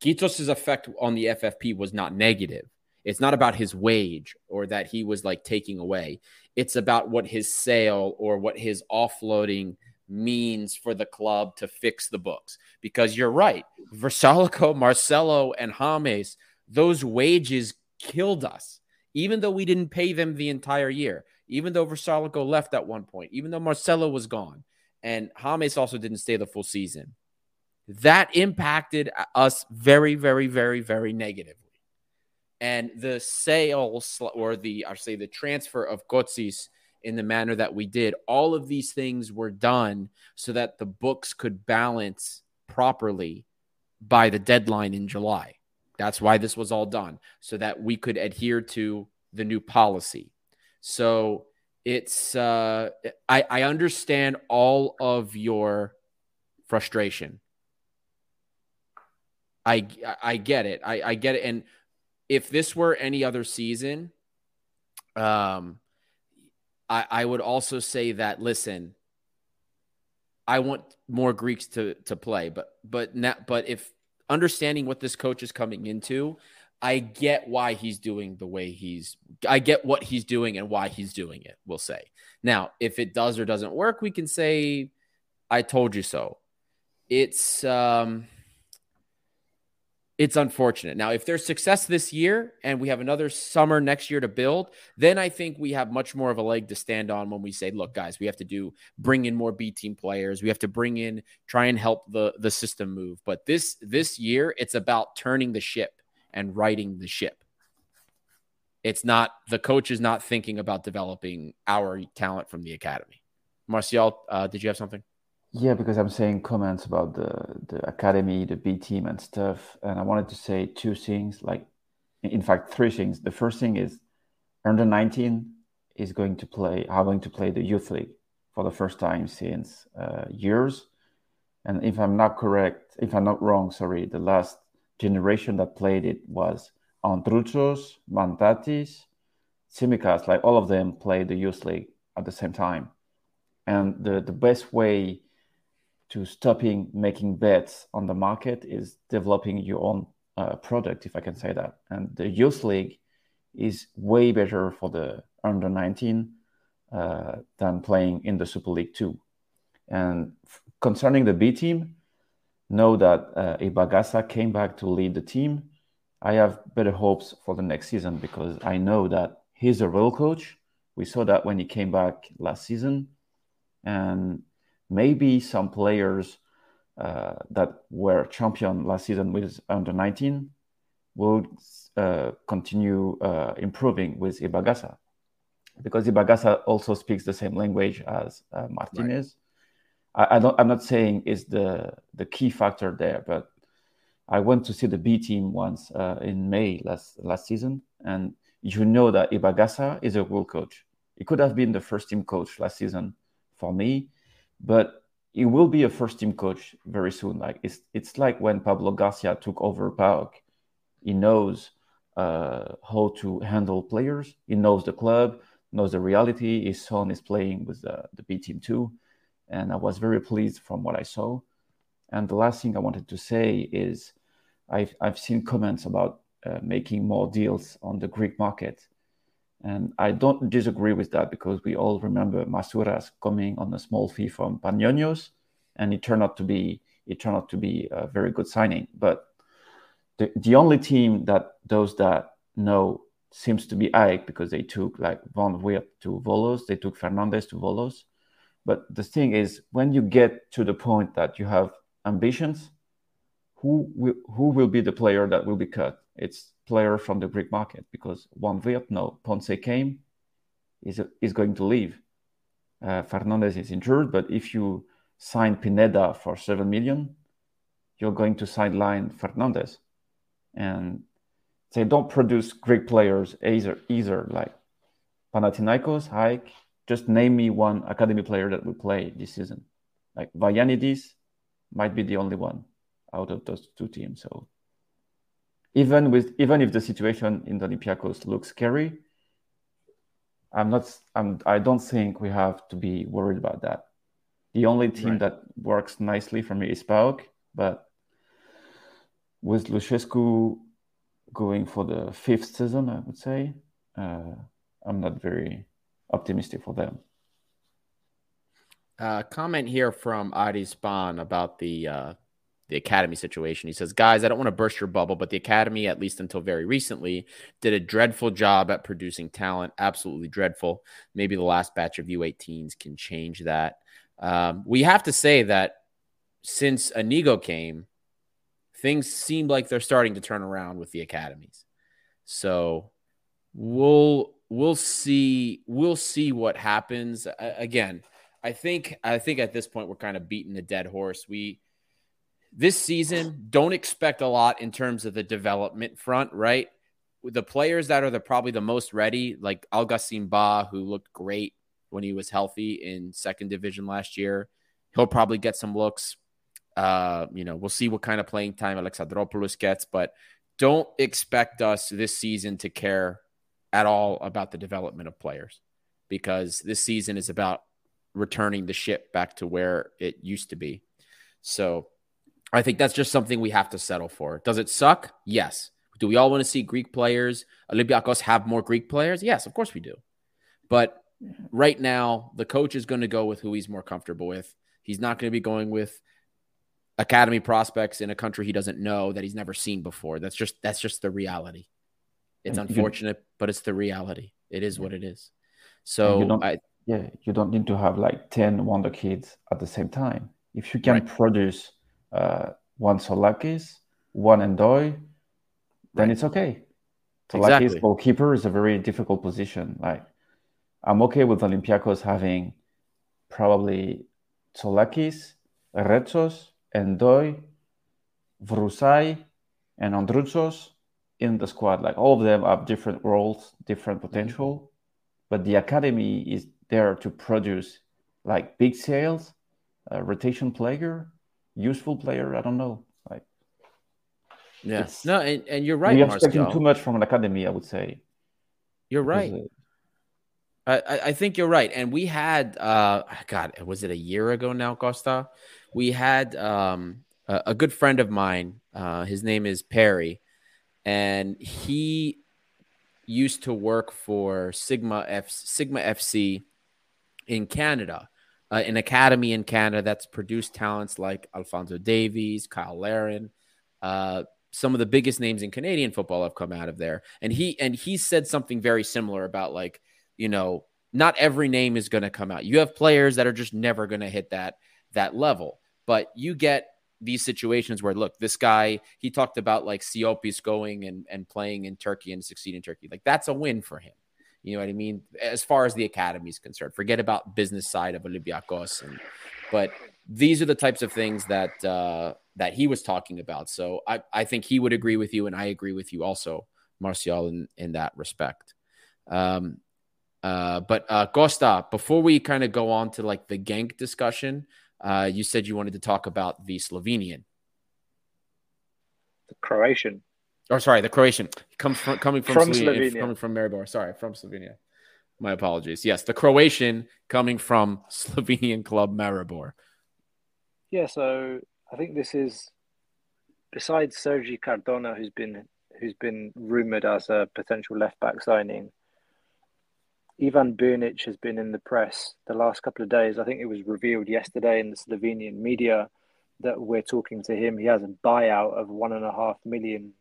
Kitsos' effect on the FFP was not negative. It's not about his wage or that he was like taking away. It's about what his sale or what his offloading means for the club to fix the books. Because you're right, Vrsaljko, Marcelo, and James, those wages killed us even though we didn't pay them the entire year, even though Vrsaljko left at one point, even though Marcelo was gone, and James also didn't stay the full season. That impacted us very, very, very, very negatively. And the sales or the, I say, the transfer of Kotsis in the manner that we did, all of these things were done so that the books could balance properly by the deadline in July. That's why this was all done, so that we could adhere to the new policy. So it's uh, I, I understand all of your frustration. I I get it. I, I get it. And if this were any other season, um, I I would also say that listen, I want more Greeks to to play, but but not, but if understanding what this coach is coming into, I get why he's doing the way he's I get what he's doing and why he's doing it, we'll say. Now, if it does or doesn't work, we can say I told you so. It's um it's unfortunate. Now, if there's success this year and we have another summer next year to build, then I think we have much more of a leg to stand on when we say, look, guys, we have to do bring in more B team players. We have to bring in, try and help the the system move. But this this year, it's about turning the ship and righting the ship. It's not the coach is not thinking about developing our talent from the academy. Martial, uh, did you have something? Yeah, because I'm saying comments about the the academy, the B team, and stuff, and I wanted to say two things. Like, in fact, three things. The first thing is, under 19 is going to play, are going to play the youth league for the first time since uh, years. And if I'm not correct, if I'm not wrong, sorry, the last generation that played it was Androutsos, Mantatis, Tsimikas, like all of them played the youth league at the same time. And the, the best way to stopping making bets on the market is developing your own uh, product, if I can say that. And the youth league is way better for the under 19 uh, than playing in the Super League 2. And f- concerning the B team, know that uh, Ibagaza came back to lead the team. I have better hopes for the next season because I know that he's a real coach. We saw that when he came back last season, and maybe some players uh, that were champion last season with under 19 will uh, continue uh, improving with Ibagaza because Ibagaza also speaks the same language as uh, Martinez. Right. I, I, don't. I'm not saying is the the key factor there, but I went to see the B team once uh, in May last last season, and you know that Ibagaza is a world coach. He could have been the first team coach last season for me, but he will be a first team coach very soon. Like it's it's like when Pablo Garcia took over PAOK. He knows uh, how to handle players. He knows the club, knows the reality. His son is playing with the, the B team too, and I was very pleased from what I saw. And the last thing I wanted to say is I've, I've seen comments about uh, making more deals on the Greek market. And I don't disagree with that because we all remember Masouras coming on a small fee from Panionios, and it turned out to be it turned out to be a very good signing. But the, the only team that those that know seems to be AEK because they took like Van Weert to Volos, they took Fernandez to Volos. But the thing is, when you get to the point that you have ambitions, who will, who will be the player that will be cut? It's player from the Greek market because Van Weert, no, Ponce came, is is going to leave. Uh, Fernandez is injured, but if you sign Pineda for seven million, you're going to sideline Fernandez, and they don't produce Greek players either. Either like Panathinaikos, AEK. Just name me one academy player that will play this season. Like Vayanidis might be the only one out of those two teams. So even with even if the situation in the Olympiacos looks scary, I'm not. I'm. I don't think we have to be worried about that. The only team right. that works nicely for me is PAOK, but with Lucescu going for the fifth season, I would say, uh, I'm not very optimistic for them. Uh, comment here from Adi Spawn about the uh, the academy situation. He says, Guys, I don't want to burst your bubble, but the academy, at least until very recently, did a dreadful job at producing talent. Absolutely dreadful. Maybe the last batch of U18s can change that. Um, we have to say that since Anigo came, things seem like they're starting to turn around with the academies. So we'll we'll see we'll see what happens. again, I think I think at this point we're kind of beating the dead horse. We this season, don't expect a lot in terms of the development front, right? The players that are the probably the most ready, like Algacin Ba, who looked great when he was healthy in second division last year. He'll probably get some looks. Uh, you know, we'll see what kind of playing time Alexandropoulos gets, but don't expect us this season to care at all about the development of players because this season is about returning the ship back to where it used to be. So I think that's just something we have to settle for. Does it suck? Yes. Do we all want to see Greek players, Olympiacos have more Greek players? Yes, of course we do. But right now, the coach is going to go with who he's more comfortable with. He's not going to be going with academy prospects in a country he doesn't know that he's never seen before. That's just that's just the reality. It's unfortunate, but it's the reality. It is what it is. So I, yeah, you don't need to have like 10 wonder kids at the same time. If you can right. produce uh, one Tzolakis, one Endoy, then right. it's okay. Tzolakis exactly. goalkeeper is a very difficult position. Like I'm okay with Olympiacos having probably Tzolakis, Retsos, Endoy, Vrousai, and Androutsos in the squad. Like all of them have different roles, different potential, mm-hmm. but the academy is there to produce like big sales, a rotation player, useful player. I don't know. Like, yeah, no, and, and you're right. You're expecting too much from an academy, I would say. You're right. I, I think you're right. And we had, uh, God, was it a year ago now, Costa? We had um, a, a good friend of mine. Uh, his name is Perry, and he used to work for Sigma F Sigma FC in Canada uh, an academy in Canada that's produced talents like Alfonso Davies, Cyle Larin. Uh, some of the biggest names in Canadian football have come out of there. And he and he said something very similar about like, you know, not every name is going to come out. You have players that are just never going to hit that that level. But you get these situations where look, this guy, he talked about like Siopis going and, and playing in Turkey and succeeding in Turkey. Like that's a win for him. You know what I mean? As far as the academy is concerned, forget about business side of Olympiacos. And, but these are the types of things that uh, that he was talking about. So I, I think he would agree with you, and I agree with you also, Martial, in, in that respect. Um, uh, but uh, Costa, before we kind of go on to like the Genk discussion, uh, you said you wanted to talk about the Slovenian, the Croatian. Or oh, sorry, the Croatian comes from coming from, from Slovenia, Slovenia, coming from Maribor. Sorry, from Slovenia. My apologies. Yes, the Croatian coming from Slovenian club Maribor. Yeah, so I think this is besides Sergi Cardona, who's been who's been rumored as a potential left back signing. Ivan Brnic has been in the press the last couple of days. I think it was revealed yesterday in the Slovenian media that we're talking to him. He has a buyout of one and a half million,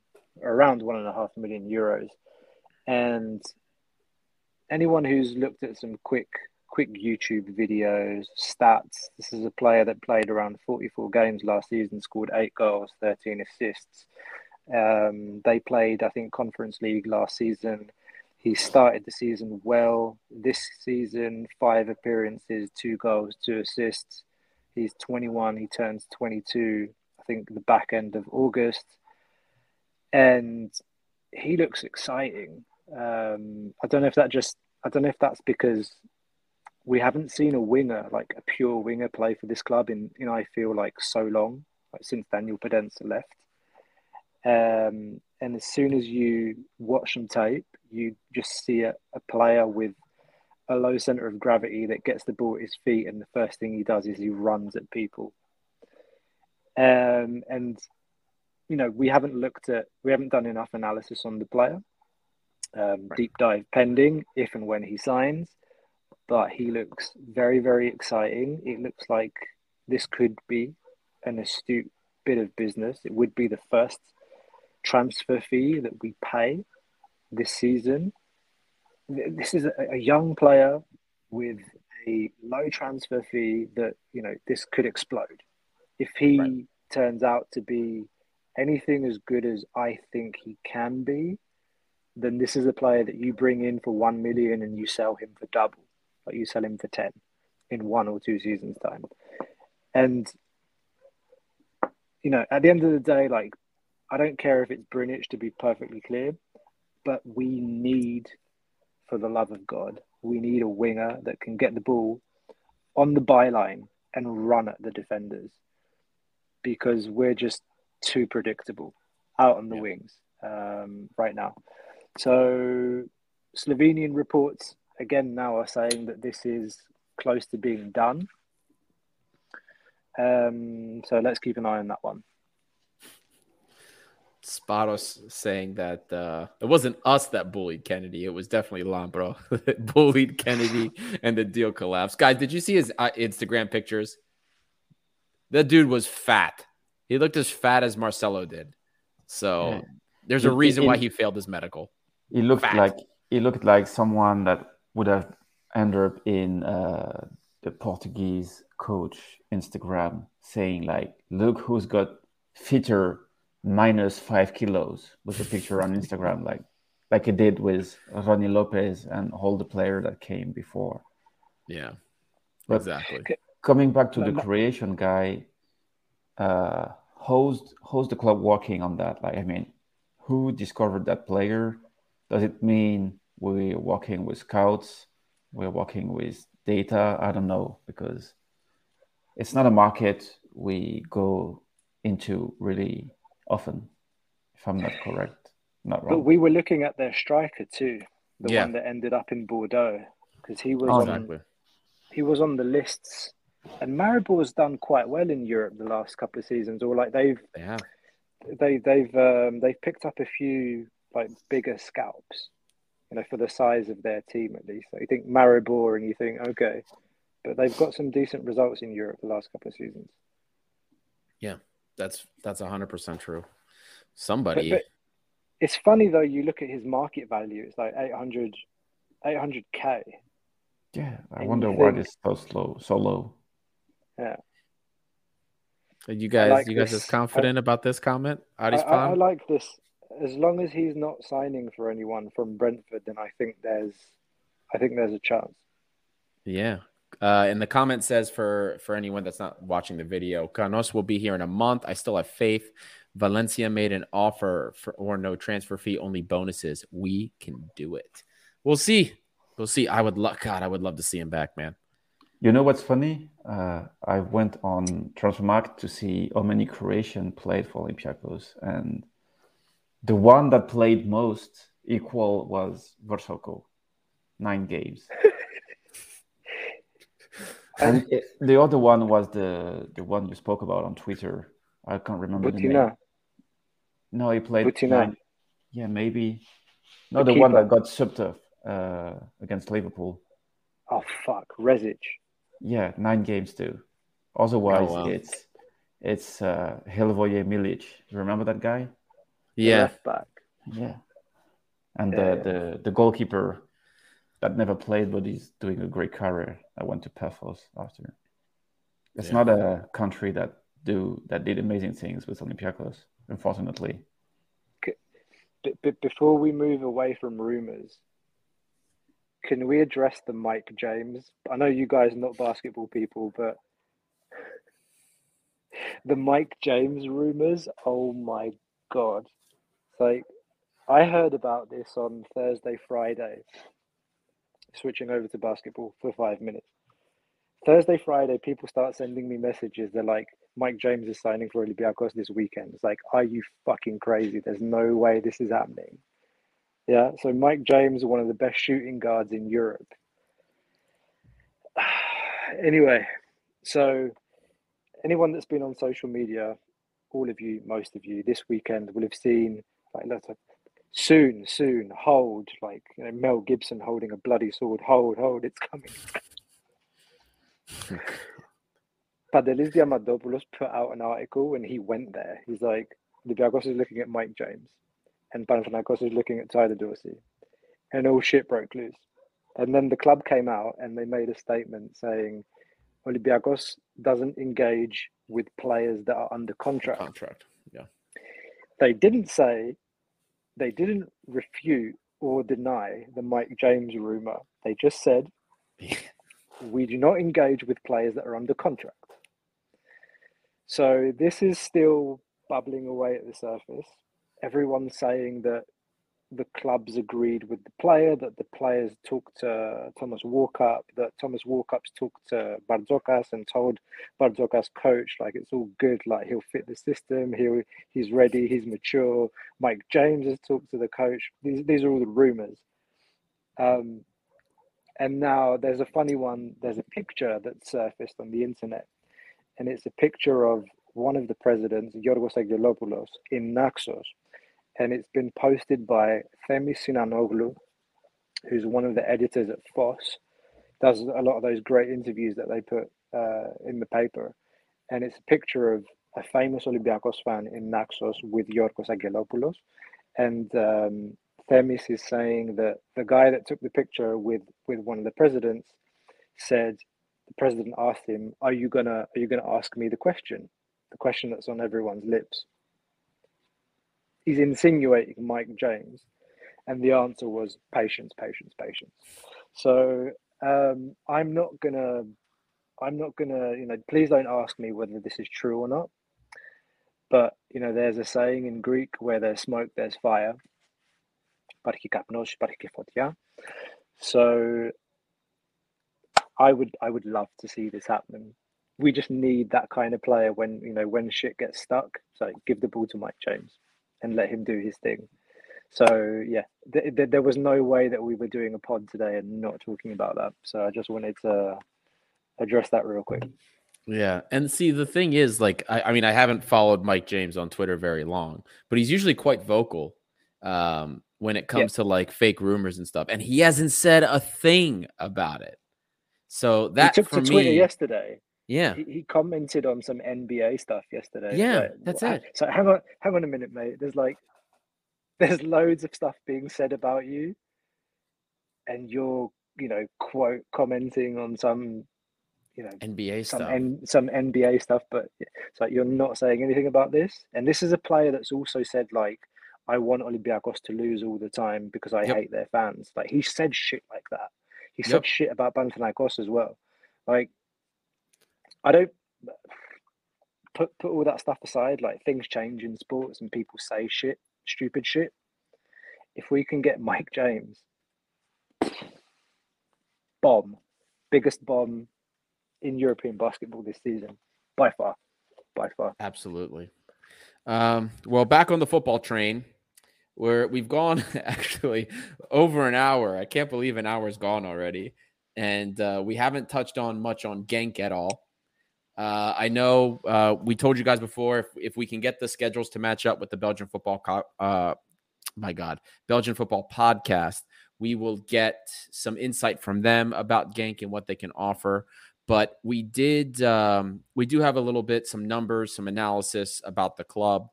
around one and a half million euros. And anyone who's looked at some quick quick YouTube videos, stats. This is a player that played around 44 games last season, scored eight goals, 13 assists. Um, they played, I think, Conference League last season. He started the season well. This season, five appearances, two goals, two assists. He's 21. He turns 22, I think, the back end of August. And he looks exciting. Um, I don't know if that just, I don't know if that's because we haven't seen a winger like a pure winger play for this club in you know I feel like so long like since Daniel Podence left. Um, and as soon as you watch some tape, you just see a, a player with a low center of gravity that gets the ball at his feet, and the first thing he does is he runs at people. Um, and you know we haven't looked at we haven't done enough analysis on the player. Um, right. Deep dive pending if and when he signs but he looks very, very exciting. It looks like this could be an astute bit of business. It would be the first transfer fee that we pay this season. This is a, young player with a low transfer fee that, you know, this could explode. If he right. turns out to be anything as good as I think he can be, then this is a player that you bring in for 1 million and you sell him for double like you sell him for 10 in one or two seasons' time. And, you know, at the end of the day, like, I don't care if it's Brnic to be perfectly clear, but we need, for the love of God, we need a winger that can get the ball on the byline and run at the defenders because we're just too predictable out on the yeah. wings um, right now. So Slovenian reports again now are saying that this is close to being done. Um, so let's keep an eye on that one. Sparos saying that uh, it wasn't us that bullied Kennedy. It was definitely Lambro that bullied Kennedy and the deal collapsed. Guys, did you see his uh, Instagram pictures? That dude was fat. He looked as fat as Marcelo did. So yeah. there's a reason why he failed his medical. He looked fat. like he looked like someone that would have ended up in uh, the Portuguese coach Instagram saying like, "Look who's got fitter minus five kilos" with a picture on Instagram, like like it did with Rony Lopes and all the player that came before. Yeah, but exactly. Coming back to the Croatian guy, uh, how's how's the club working on that? Like, I mean, who discovered that player? Does it mean we're working with scouts, we're working with data. I don't know because it's not a market we go into really often, if I'm not correct. Not wrong. But we were looking at their striker too, the yeah. one that ended up in Bordeaux, because he was oh, on exactly. he was on the lists. And Maribor has done quite well in Europe the last couple of seasons, or like they've yeah. they they've um, they've picked up a few like bigger scalps you know, for the size of their team at least. So you think Maribor and you think, okay, but they've got some decent results in Europe the last couple of seasons. Yeah, that's that's hundred percent true. somebody. But, but it's funny though. You look at his market value; it's like 800 k. Yeah, I and wonder why it's so slow, so low. Yeah. Are you guys, like you guys this. as confident I, about this comment? I, I, I like this. As long as he's not signing for anyone from Brentford, then I think there's, I think there's a chance. Yeah, uh, and the comment says for for anyone that's not watching the video, Canos will be here in a month. I still have faith. Valencia made an offer for or no transfer fee, only bonuses. We can do it. We'll see. We'll see. I would love God. I would love to see him back, man. You know what's funny? Uh, I went on Transfermarkt to see how many Croatian played for Olympiacos, and the one that played most equal was Vrsaljko, nine games. and it, the other one was the the one you spoke about on Twitter. I can't remember Butina. the name. No, he played. Nine, yeah, maybe. No, the, the one that got subbed uh, against Liverpool. Oh fuck, Rezic. Yeah, nine games too. Otherwise, oh, wow. it's it's uh, Hrvoje Milic. Remember that guy? Yeah, left back. Yeah, and yeah, the, yeah. the the goalkeeper that never played, but he's doing a great career. I went to Paphos after. It's yeah. not a country that do that did amazing things with Olympiacos, unfortunately. But before we move away from rumors, can we address the Mike James? I know you guys are not basketball people, but the Mike James rumors. Oh my god! like I heard about this on Thursday, Friday, switching over to basketball for five minutes. Thursday, Friday, people start sending me messages. They're like, Mike James is signing for Olympiacos this weekend. It's like, are you fucking crazy? There's no way this is happening. Yeah, so Mike James, one of the best shooting guards in Europe. anyway, so anyone that's been on social media, all of you, most of you, this weekend will have seen like lots of soon, soon, hold, like you know, Mel Gibson holding a bloody sword, hold, hold, it's coming. Pantelis Diamandopoulos put out an article and he went there. He's like, Olympiacos is looking at Mike James and Panathinaikos is looking at Tyler Dorsey. And all shit broke loose. And then the club came out and they made a statement saying Olympiacos doesn't engage with players that are under contract. Contract, yeah. They didn't say they didn't refute or deny the Mike James rumor. They just said, we do not engage with players that are under contract. So this is still bubbling away at the surface. Everyone's saying that the clubs agreed with the player, that the players talked to Thomas Walkup, that Thomas Walkup's talked to Bartzokas and told Bartzokas coach, like it's all good, like he'll fit the system, he'll he's ready, he's mature. Mike James has talked to the coach. These these are all the rumors. Um, and now there's a funny one, there's a picture that surfaced on the internet, and it's a picture of one of the presidents, Yorgos Aggelopoulos, in Naxos and it's been posted by Themis Sinanoglu, who's one of the editors at FOS, does a lot of those great interviews that they put uh, in the paper, and it's a picture of a famous Olympiacos fan in Naxos with Yorgos Aggelopoulos, and um, Themis is saying that the guy that took the picture with with one of the presidents said the president asked him, "Are you gonna are you gonna ask me the question?" The question that's on everyone's lips he's insinuating Mike James, and the answer was patience, patience, patience. So um, I'm not gonna, I'm not gonna, you know, please don't ask me whether this is true or not. But you know, there's a saying in Greek where there's smoke, there's fire. So I would, I would love to see this happen. We just need that kind of player when you know when shit gets stuck. So give the ball to Mike James and let him do his thing. So yeah, th- th- there was no way that we were doing a pod today and not talking about that. So I just wanted to address that real quick. Yeah, and see the thing is, like, I, I mean, I haven't followed Mike James on Twitter very long, but he's usually quite vocal um, when it comes yeah. to like fake rumors and stuff, and he hasn't said a thing about it. So that he took for to me, Twitter yesterday Yeah. He, he commented on some NBA stuff yesterday. Yeah, Like, that's it. So hang on, hang on a minute, mate. There's like, there's loads of stuff being said about you, and you're, you know, quote commenting on some, you know, NBA some stuff. N, some NBA stuff, but it's like you're not saying anything about this. And this is a player that's also said like, I want Olympiacos to lose all the time because I Yep. hate their fans. Like he said shit like that. He said Yep. shit about Panathinaikos as well. Like I don't put put all that stuff aside. Like things change in sports and people say shit, stupid shit. If we can get Mike James, bomb, biggest bomb in European basketball this season, by far, by far. Absolutely. Um, well, back on the football train, where we've gone actually over an hour. I can't believe an hour's gone already, and uh, we haven't touched on much on Genk at all. Uh, I know uh, we told you guys before if, if we can get the schedules to match up with the Belgian football, co- uh, my God, Belgian football podcast, we will get some insight from them about Genk and what they can offer but we did um, we do have a little bit some numbers some analysis about the club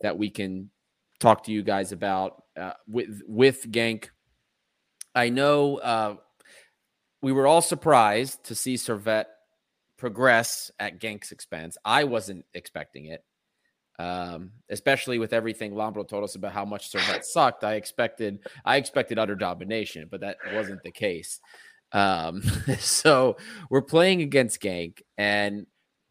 that we can talk to you guys about uh, with with Genk. I know uh, we were all surprised to see Servette progress at Genk's expense. I wasn't expecting it, um, especially with everything Lambro told us about how much Servette sucked. I expected I expected utter domination, but that wasn't the case. Um, so we're playing against Genk, and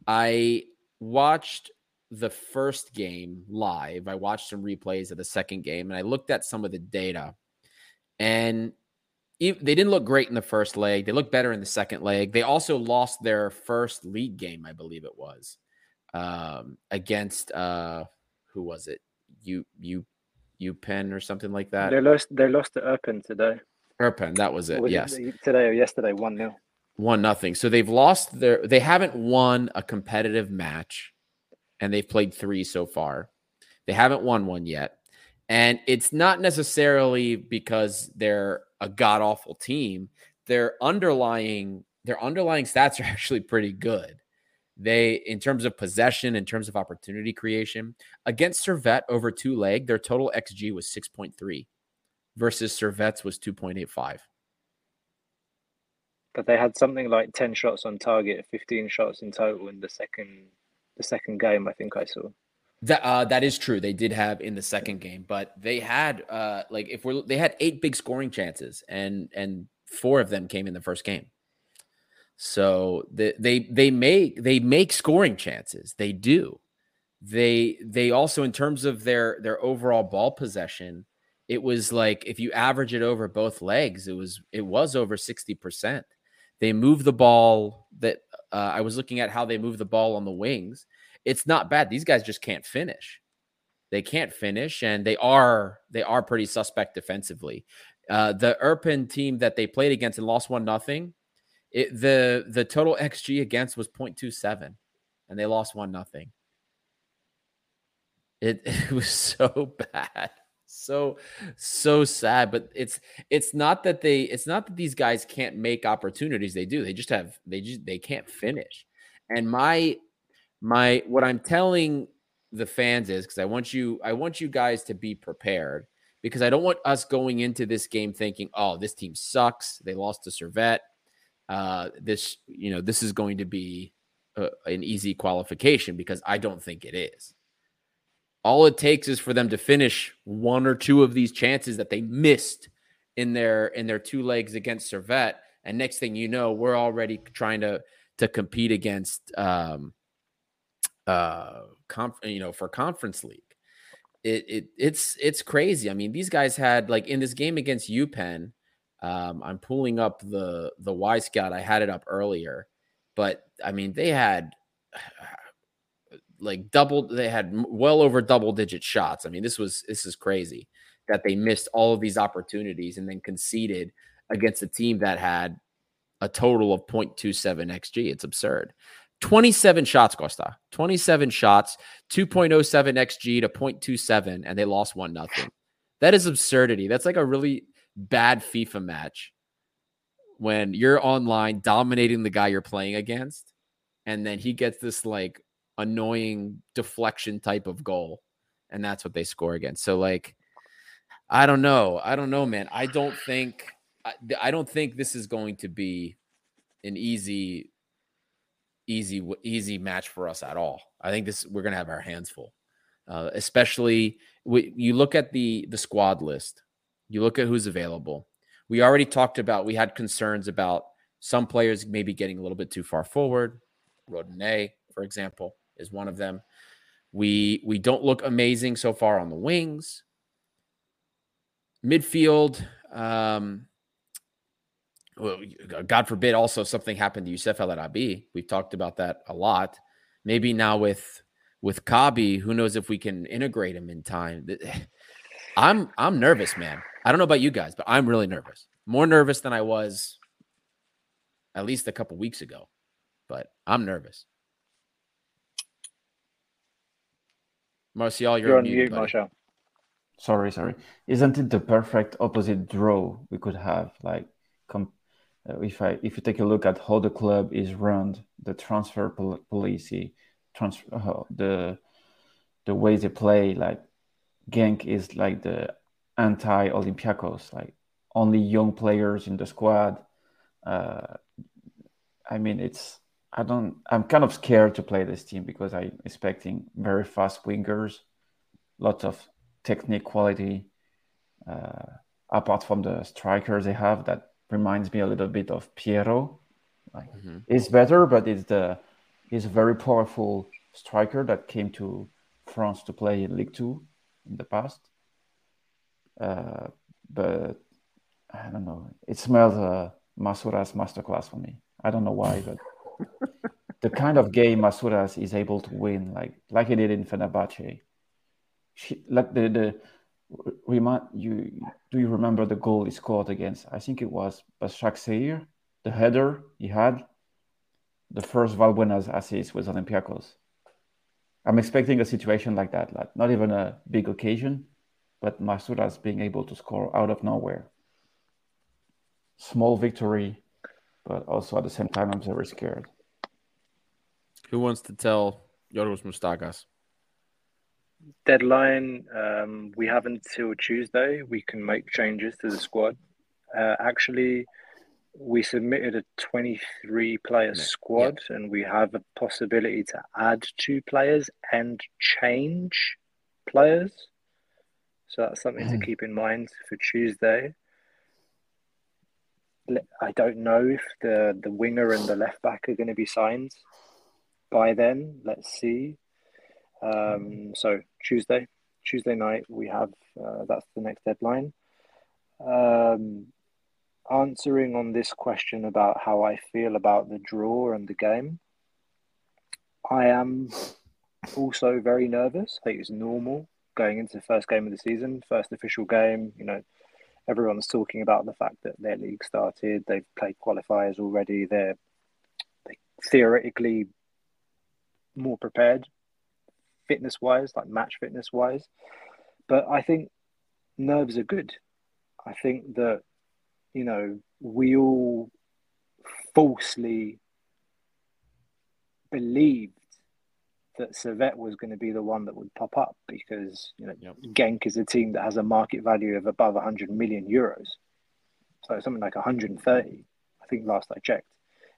I watched the first game live. I watched some replays of the second game, and I looked at some of the data, and they didn't look great in the first leg. They looked better in the second leg. They also lost their first league game, I believe it was, um, against uh, who was it? You you you Penn or something like that. They lost. They lost to Erpen today. Erpen, that was it. Was yes. today or yesterday, one 0 one nothing. So they've lost their they haven't won a competitive match and they've played 3 so far. They haven't won one yet. And it's not necessarily because they're a god awful team. Their underlying their underlying stats are actually pretty good. They in terms of possession, in terms of opportunity creation, against Servette over two leg, their total XG was 6.3 versus Servette's was 2.85. But they had something like ten shots on target, fifteen shots in total in the second the second game. I think I saw. That uh, that is true. They did have in the second game, but they had uh, like if we're they had eight big scoring chances, and and four of them came in the first game. So they they they make they make scoring chances. They do. They they also in terms of their their overall ball possession, it was like if you average it over both legs, it was it was over sixty percent. They move the ball. That uh, I was looking at how they move the ball on the wings it's not bad. These guys just can't finish. They can't finish, and they are they are pretty suspect defensively. Uh, the Erpen team that they played against and lost one nothing. It the the total xG against was 0.27, and they lost one nothing. It, it was so bad, so so sad. But it's it's not that they it's not that these guys can't make opportunities. They do. They just have they just they can't finish. And my my what I'm telling the fans is because I want you I want you guys to be prepared because I don't want us going into this game thinking, oh, this team sucks. They lost to Servette. Uh, this you know this is going to be a, an easy qualification because I don't think it is. All it takes is for them to finish one or two of these chances that they missed in their in their two legs against Servette, and next thing you know, we're already trying to to compete against um, uh conf- you know for conference league. It, it it's it's crazy. I mean these guys had like in this game against upenn um i'm pulling up the the Wyscout i had it up earlier but i mean they had like double they had well over double digit shots. I mean this was this is crazy that they missed all of these opportunities and then conceded against a team that had a total of 0.27 xg it's absurd 27 shots, Costa. 27 shots, 2.07 XG to 0.27, and they lost one nothing. That is absurdity. That's like a really bad FIFA match when you're online dominating the guy you're playing against, and then he gets this like annoying deflection type of goal, and that's what they score against. So like, I don't know, I don't know, man. I don't think I, I don't think this is going to be an easy, easy, easy match for us at all. I think this we're gonna have our hands full, uh, especially we, you look at the the squad list. You look at who's available. We already talked about. We had concerns about some players maybe getting a little bit too far forward. Rodinei, for example, is one of them. We we don't look amazing so far on the wings. Midfield, um, well, God forbid, also something happened to Youssef El Arabi. We've talked about that a lot. Maybe now with with Kaabi, who knows if we can integrate him in time. I'm I'm nervous, man. I don't know about you guys, but I'm really nervous. More nervous than I was at least a couple weeks ago. But I'm nervous. Martial, you're, you're on mute, Martial. Sorry, sorry. Isn't it the perfect opposite draw we could have? Like, com- uh, if I if you take a look at how the club is run, the transfer pol- policy, transfer uh, the the way they play, like Genk is like the anti Olympiacos, like only young players in the squad. Uh, I mean, it's I don't. I'm kind of scared to play this team because I'm expecting very fast wingers, lots of technique quality. Uh, apart from the strikers they have, that reminds me a little bit of Piero. Like, mm-hmm. It's better, but it's the he's a very powerful striker that came to France to play in League Two in the past. Uh, but I don't know. It smells uh, Masouras masterclass for me. I don't know why, but the kind of game Masouras is able to win, like like he did in Fenerbahce. She, like the the remind you. Do you remember the goal he scored against? I think it was Başakşehir, the header he had. The first Valbuena's assist was Olympiacos. I'm expecting a situation like that, like not even a big occasion, but Masouras being able to score out of nowhere. Small victory, but also at the same time, I'm very scared. Who wants to tell Yorgos Moustakas? Deadline, um, we have until Tuesday. We can make changes to the squad. Uh, actually, we submitted a 23 player squad yeah. and we have a possibility to add two players and change players. So that's something to hmm. keep in mind for Tuesday. I don't know if the, the winger and the left back are going to be signed by then. Let's see. Um, so Tuesday, Tuesday night, we have uh, that's the next deadline. Um, answering on this question about how I feel about the draw and the game, I am also very nervous. I think it's normal going into the first game of the season, first official game. You know, everyone's talking about the fact that their league started, they've played qualifiers already, they're they theoretically more prepared fitness wise, like match fitness wise. But I think nerves are good. I think that you know, we all falsely believed that Servette was going to be the one that would pop up because you know yep. Genk is a team that has a market value of above 100 million euros, so something like 130, I think last I checked,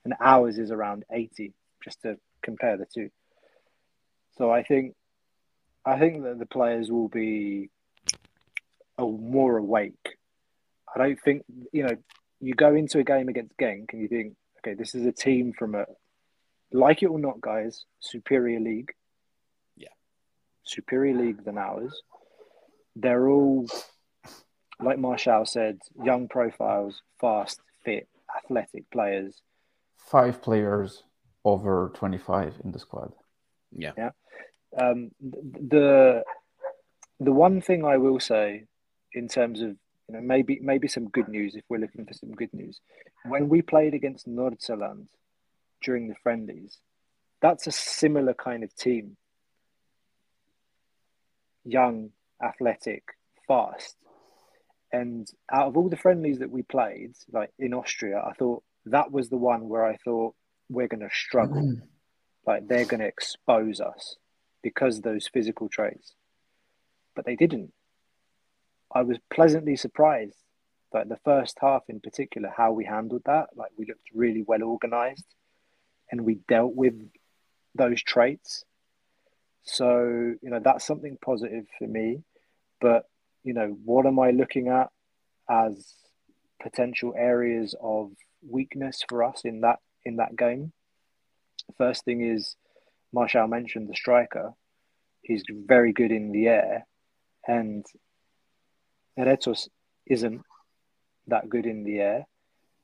and ours is around 80, just to compare the two. So I think, I think that the players will be uh, more awake I don't think you know. You go into a game against Genk and you think, okay, this is a team from a like it or not, guys, superior league. Yeah, superior league than ours. They're all like Martial said, young profiles, fast, fit, athletic players. Five players over 25 in the squad. Yeah. Yeah. Um, the the one thing I will say in terms of you know, maybe maybe some good news if we're looking for some good news. When we played against Nordsjælland during the friendlies, that's a similar kind of team. Young, athletic, fast. And out of all the friendlies that we played, like in Austria, I thought that was the one where I thought we're going to struggle. Mm. like they're going to expose us because those physical traits. But they didn't. I was pleasantly surprised like the first half in particular, how we handled that. Like we looked really well organized and we dealt with those traits. So, you know, that's something positive for me. But, you know, what am I looking at as potential areas of weakness for us in that in that game? First thing is Martial mentioned the striker. He's very good in the air and Retsos isn't that good in the air.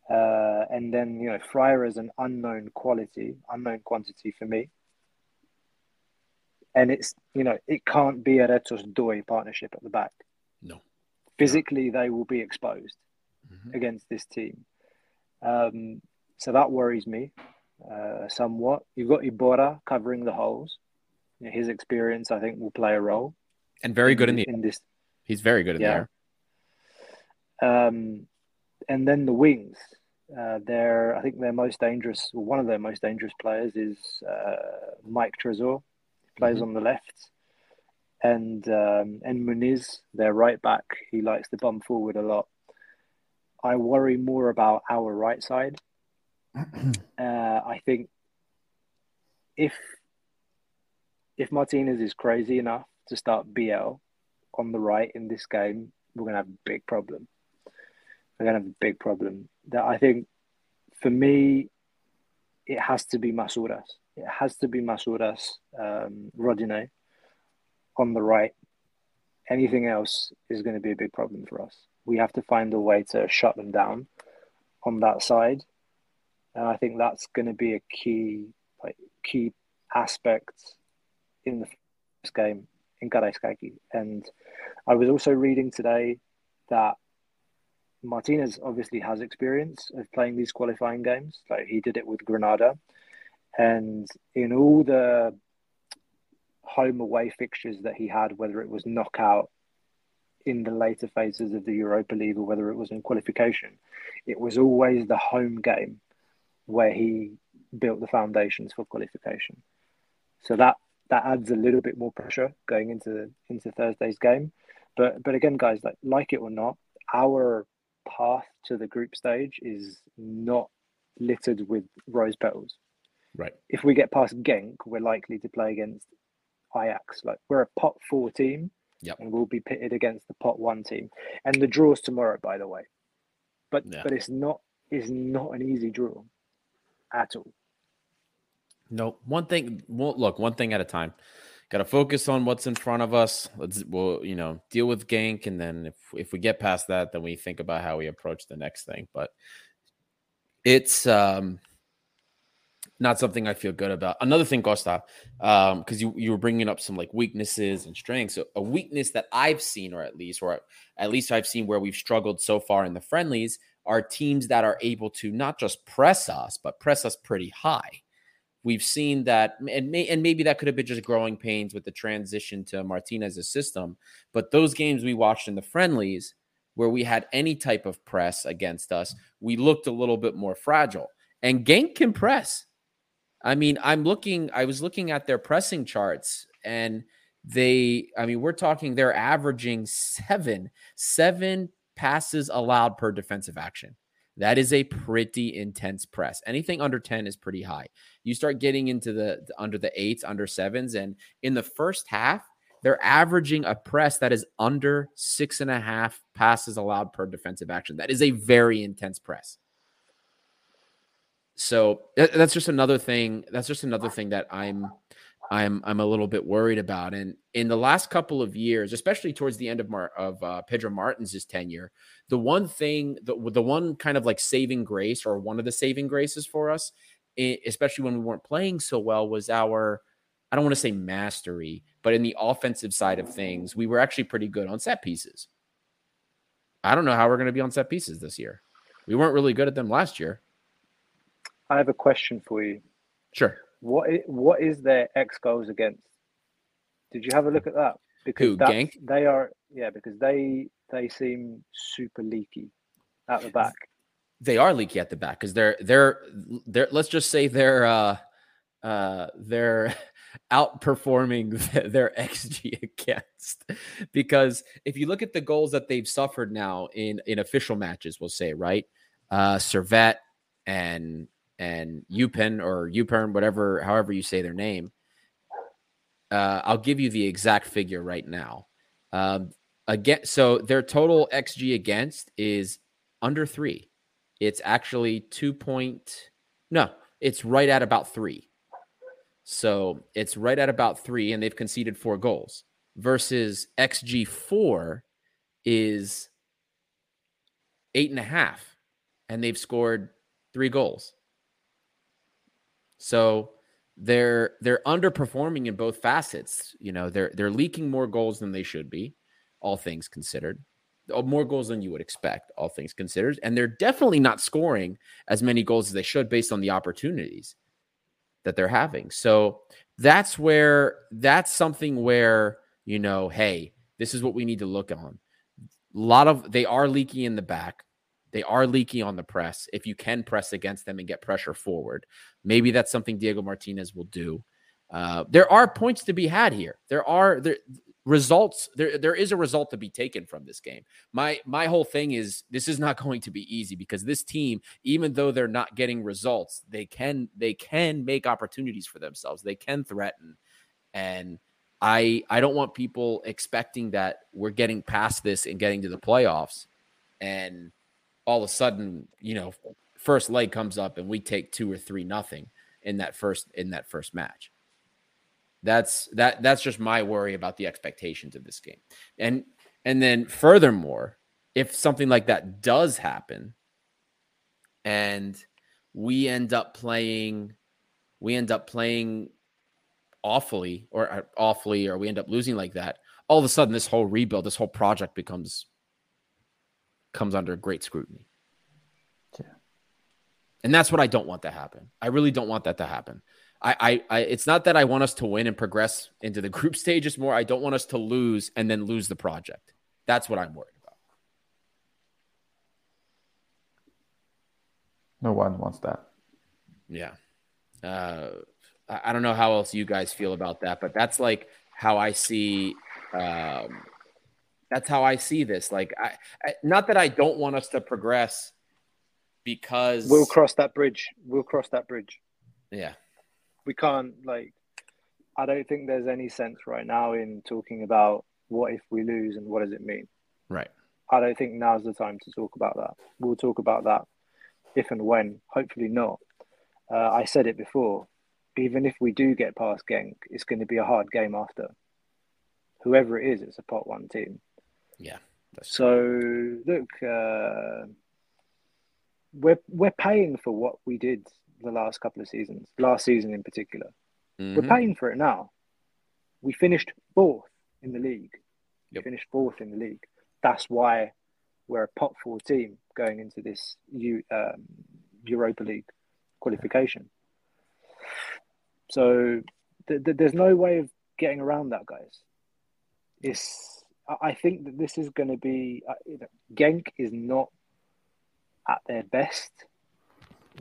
Uh, and then, you know, Freire is an unknown quality, unknown quantity for me. And it's, you know, it can't be a Doi partnership at the back. No. Physically, no. they will be exposed mm-hmm. against this team. Um, so that worries me uh, somewhat. You've got Iborra covering the holes. His experience, I think, will play a role. And very good in, in the in this. He's very good in yeah. there. Um, and then the wings. Uh, they're, I think their most dangerous, one of their most dangerous players is uh, Mike Trezor, plays mm-hmm. on the left, and um, and Muñoz, their right back. He likes to bump forward a lot. I worry more about our right side. Uh, I think if if Martinez is crazy enough to start BL on the right in this game, we're gonna have a big problem We're going to have a big problem. That I think, for me, it has to be Masouras. It has to be Masouras, um, Rodinei on the right. Anything else is going to be a big problem for us. We have to find a way to shut them down on that side, and I think that's going to be a key, like key aspect in the first game in Karaiskaki. And I was also reading today that Martinez obviously has experience of playing these qualifying games. Like he did it with Granada, and in all the home away fixtures that he had, whether it was knockout in the later phases of the Europa League or whether it was in qualification, it was always the home game where he built the foundations for qualification. So that that adds a little bit more pressure going into into Thursday's game. But but again, guys, like like it or not, our path to the group stage is not littered with rose petals. Right. If we get past Genk, we're likely to play against Ajax. Like we're a pot four team, yep. and we'll be pitted against the pot one team. And the draw's tomorrow, by the way. But yeah. but it's not it's not an easy draw at all. No, one thing. Well, look, one thing at a time got to focus on what's in front of us. Let's we'll you know deal with Genk, and then if if we get past that, then we think about how we approach the next thing. But it's um not something I feel good about. Another thing, Costa, um, because you you were bringing up some like weaknesses and strengths. So a weakness that I've seen, or at least, or at least I've seen where we've struggled so far in the friendlies, are teams that are able to not just press us, but press us pretty high. We've seen that, and, may, and maybe that could have been just growing pains with the transition to Martinez's system. But those games we watched in the friendlies, where we had any type of press against us, we looked a little bit more fragile. And Genk can press. I mean, I'm looking, I was looking at their pressing charts, and they, I mean, we're talking they're averaging seven, seven passes allowed per defensive action. That is a pretty intense press. Anything under 10 is pretty high. You start getting into the, the under the eights, under sevens, and in the first half, they're averaging a press that is under six and a half passes allowed per defensive action. That is a very intense press. So that's just another thing. That's just another thing that I'm I'm I'm a little bit worried about. And in the last couple of years, especially towards the end of Mar- of uh, Pedro Martins' tenure, the one thing, the the one kind of like saving grace, or one of the saving graces for us, especially when we weren't playing so well, was our I don't want to say mastery, but in the offensive side of things, we were actually pretty good on set pieces. I don't know how we're going to be on set pieces this year. We weren't really good at them last year. I have a question for you. Sure. What is, what is their X goals against? Did you have a look at that? Because Who, they are yeah, because they they seem super leaky at the back. They are leaky at the back because they're they're they're let's just say they're uh uh, they're outperforming their xG against because if you look at the goals that they've suffered now in in official matches, we'll say right, uh, Servette and and Upen or Upern, whatever, however you say their name. Uh, I'll give you the exact figure right now. Um, again, so their total xG against is under three. It's actually two point. No, it's right at about three. So it's right at about three, and they've conceded four goals. Versus XG four is eight and a half, and they've scored three goals. So they're they're underperforming in both facets. You know, they're they're leaking more goals than they should be, all things considered. Uh, more goals than you would expect, all things considered. And they're definitely not scoring as many goals as they should based on the opportunities that they're having. So that's where that's something where, you know, hey, this is what we need to look on. A lot of they are leaky in the back. They are leaky on the press. If you can press against them and get pressure forward, maybe that's something Diego Martinez will do. Uh, there are points to be had here. There are there results there there is a result to be taken from this game. My my whole thing is this is not going to be easy because this team even though they're not getting results, they can they can make opportunities for themselves. They can threaten and I I don't want people expecting that we're getting past this and getting to the playoffs and all of a sudden, you know, first leg comes up and we take 2 or 3 nothing in that first in that first match. That's that that's just my worry about the expectations of this game. And and then furthermore, if something like that does happen and we end up playing we end up playing awfully or awfully or we end up losing like that, all of a sudden this whole rebuild, this whole project becomes comes under great scrutiny. Yeah. And that's what I don't want to happen. I really don't want that to happen. I, I, I, it's not that I want us to win and progress into the group stage. It's more I don't want us to lose and then lose the project. That's what I'm worried about. No one wants that. Yeah. Uh, I, I don't know how else you guys feel about that, but that's like how I see. Um, that's how I see this. Like, I, I not that I don't want us to progress because we'll cross that bridge. We'll cross that bridge. Yeah we can't like I don't think there's any sense right now in talking about what if we lose and what does it mean. Right. I don't think now's the time to talk about that. We'll talk about that if and when. Hopefully not. Uh, I said it before. Even if we do get past Genk, it's going to be a hard game after. Whoever it is, it's a pot one team. Yeah. so look, uh, we're we're paying for what we did the last couple of seasons, last season in particular. Mm-hmm. We're paying for it now. We finished fourth in the league. Yep. We finished fourth in the league. That's why we're a pot four team going into this U, um, Europa League qualification. So th- th- there's no way of getting around that, guys. It's I think that this is going to be uh, you know, Genk is not at their best.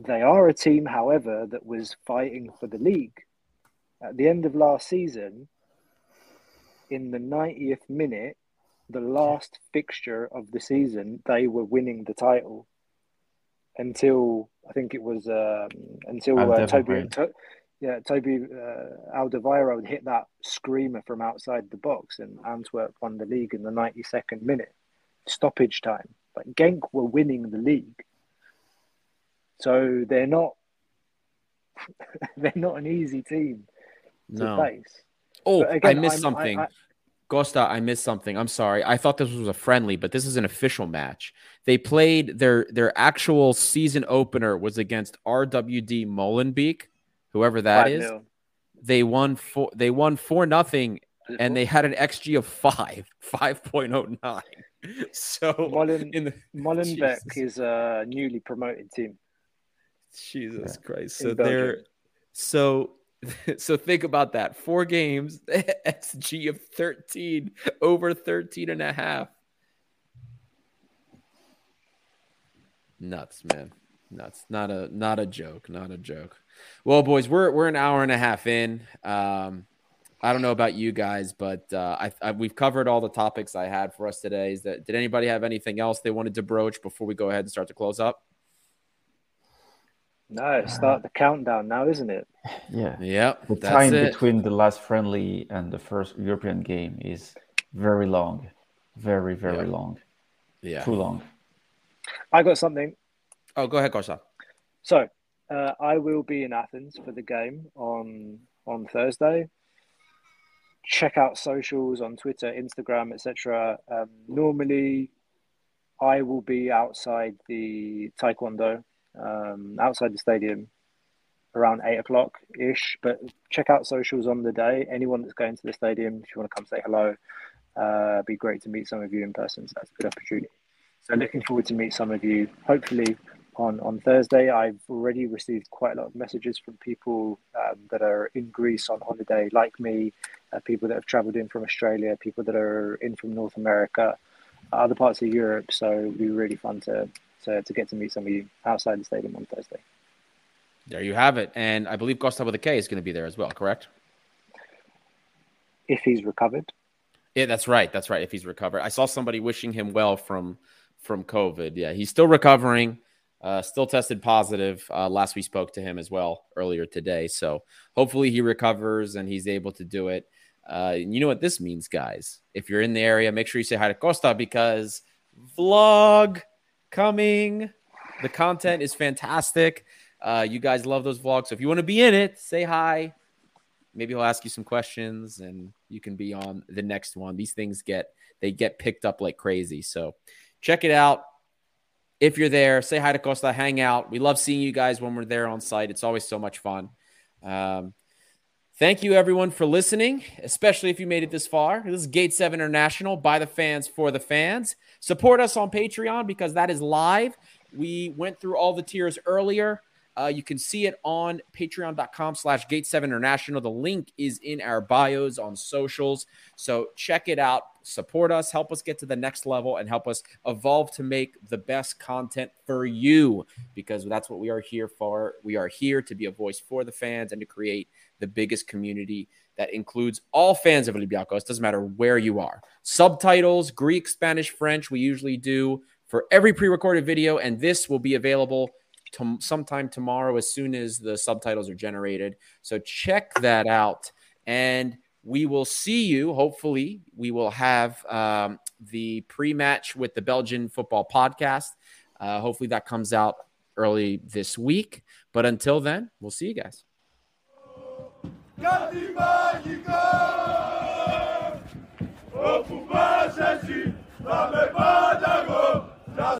They are a team, however, that was fighting for the league. At the end of last season, in the 90th minute, the last fixture of the season, they were winning the title. Until I think it was um, until uh, Toby, to, yeah, Toby uh, Alderweireld hit that screamer from outside the box, and Antwerp won the league in the 92nd minute, stoppage time. But Genk were winning the league so they're not they're not an easy team to no. face. Oh, again, I missed I'm, something. I, I, Costa, I missed something. I'm sorry. I thought this was a friendly, but this is an official match. They played their their actual season opener was against RWD Molenbeek, whoever that is. They won four. They won four nothing, and they had an xG of five, five point oh nine. So Molen, in the, Molenbeek is a newly promoted team. Jesus yeah. Christ. So they're so so think about that. Four games, XG of 13, over 13 and a half. Nuts, man. Nuts. not a not a joke, not a joke. Well, boys, we're we're an hour and a half in. Um, I don't know about you guys, but uh, I, I, we've covered all the topics I had for us today. Is that did anybody have anything else they wanted to broach before we go ahead and start to close up? No, start the countdown now, isn't it? Yeah. Yep. The time it. between the last friendly and the first European game is very long. Very, very yep. long. Yeah. Too long. I got something. Oh, go ahead, Costa. So, uh, I will be in Athens for the game on on Thursday. Check out socials on Twitter, Instagram, etc. Um, normally, I will be outside the Taekwondo um, outside the stadium around eight o'clock ish. But check out socials on the day. Anyone that's going to the stadium, if you want to come say hello, uh, it'd be great to meet some of you in person. So that's a good opportunity. So looking forward to meet some of you. Hopefully on on Thursday. I've already received quite a lot of messages from people um, that are in Greece on holiday, like me. Uh, people that have travelled in from Australia, people that are in from North America, other parts of Europe. So it'll be really fun to to, to get to meet some of you outside the stadium on Thursday. There you have it. And I believe Costa with a K is going to be there as well, correct? If he's recovered. Yeah, that's right. That's right. If he's recovered. I saw somebody wishing him well from from COVID. Yeah, he's still recovering. Uh, still tested positive. Uh, last we spoke to him as well earlier today. So hopefully he recovers and he's able to do it. Uh, you know what this means, guys? If you're in the area, make sure you say hi to Costa because vlog coming. The content is fantastic. Uh, you guys love those vlogs. So if you want to be in it, say hi. Maybe he'll ask you some questions and you can be on the next one. These things get they get picked up like crazy. So check it out. If you're there, say hi to Costa, hang out. We love seeing you guys when we're there on site. It's always so much fun. Um, Thank you, everyone, for listening, especially if you made it this far. This is Gate 7 International by the fans for the fans. Support us on Patreon because that is live. We went through all the tiers earlier. Uh, you can see it on patreon.com slash gate 7 international. The link is in our bios on socials. So check it out. Support us, help us get to the next level, and help us evolve to make the best content for you because that's what we are here for. We are here to be a voice for the fans and to create – the biggest community that includes all fans of Olympiacos. Doesn't matter where you are. Subtitles, Greek, Spanish, French, we usually do for every pre recorded video. And this will be available to sometime tomorrow as soon as the subtitles are generated. So check that out. And we will see you. Hopefully, we will have um, the pre match with the Belgian football podcast. Uh, hopefully, that comes out early this week. But until then, we'll see you guys.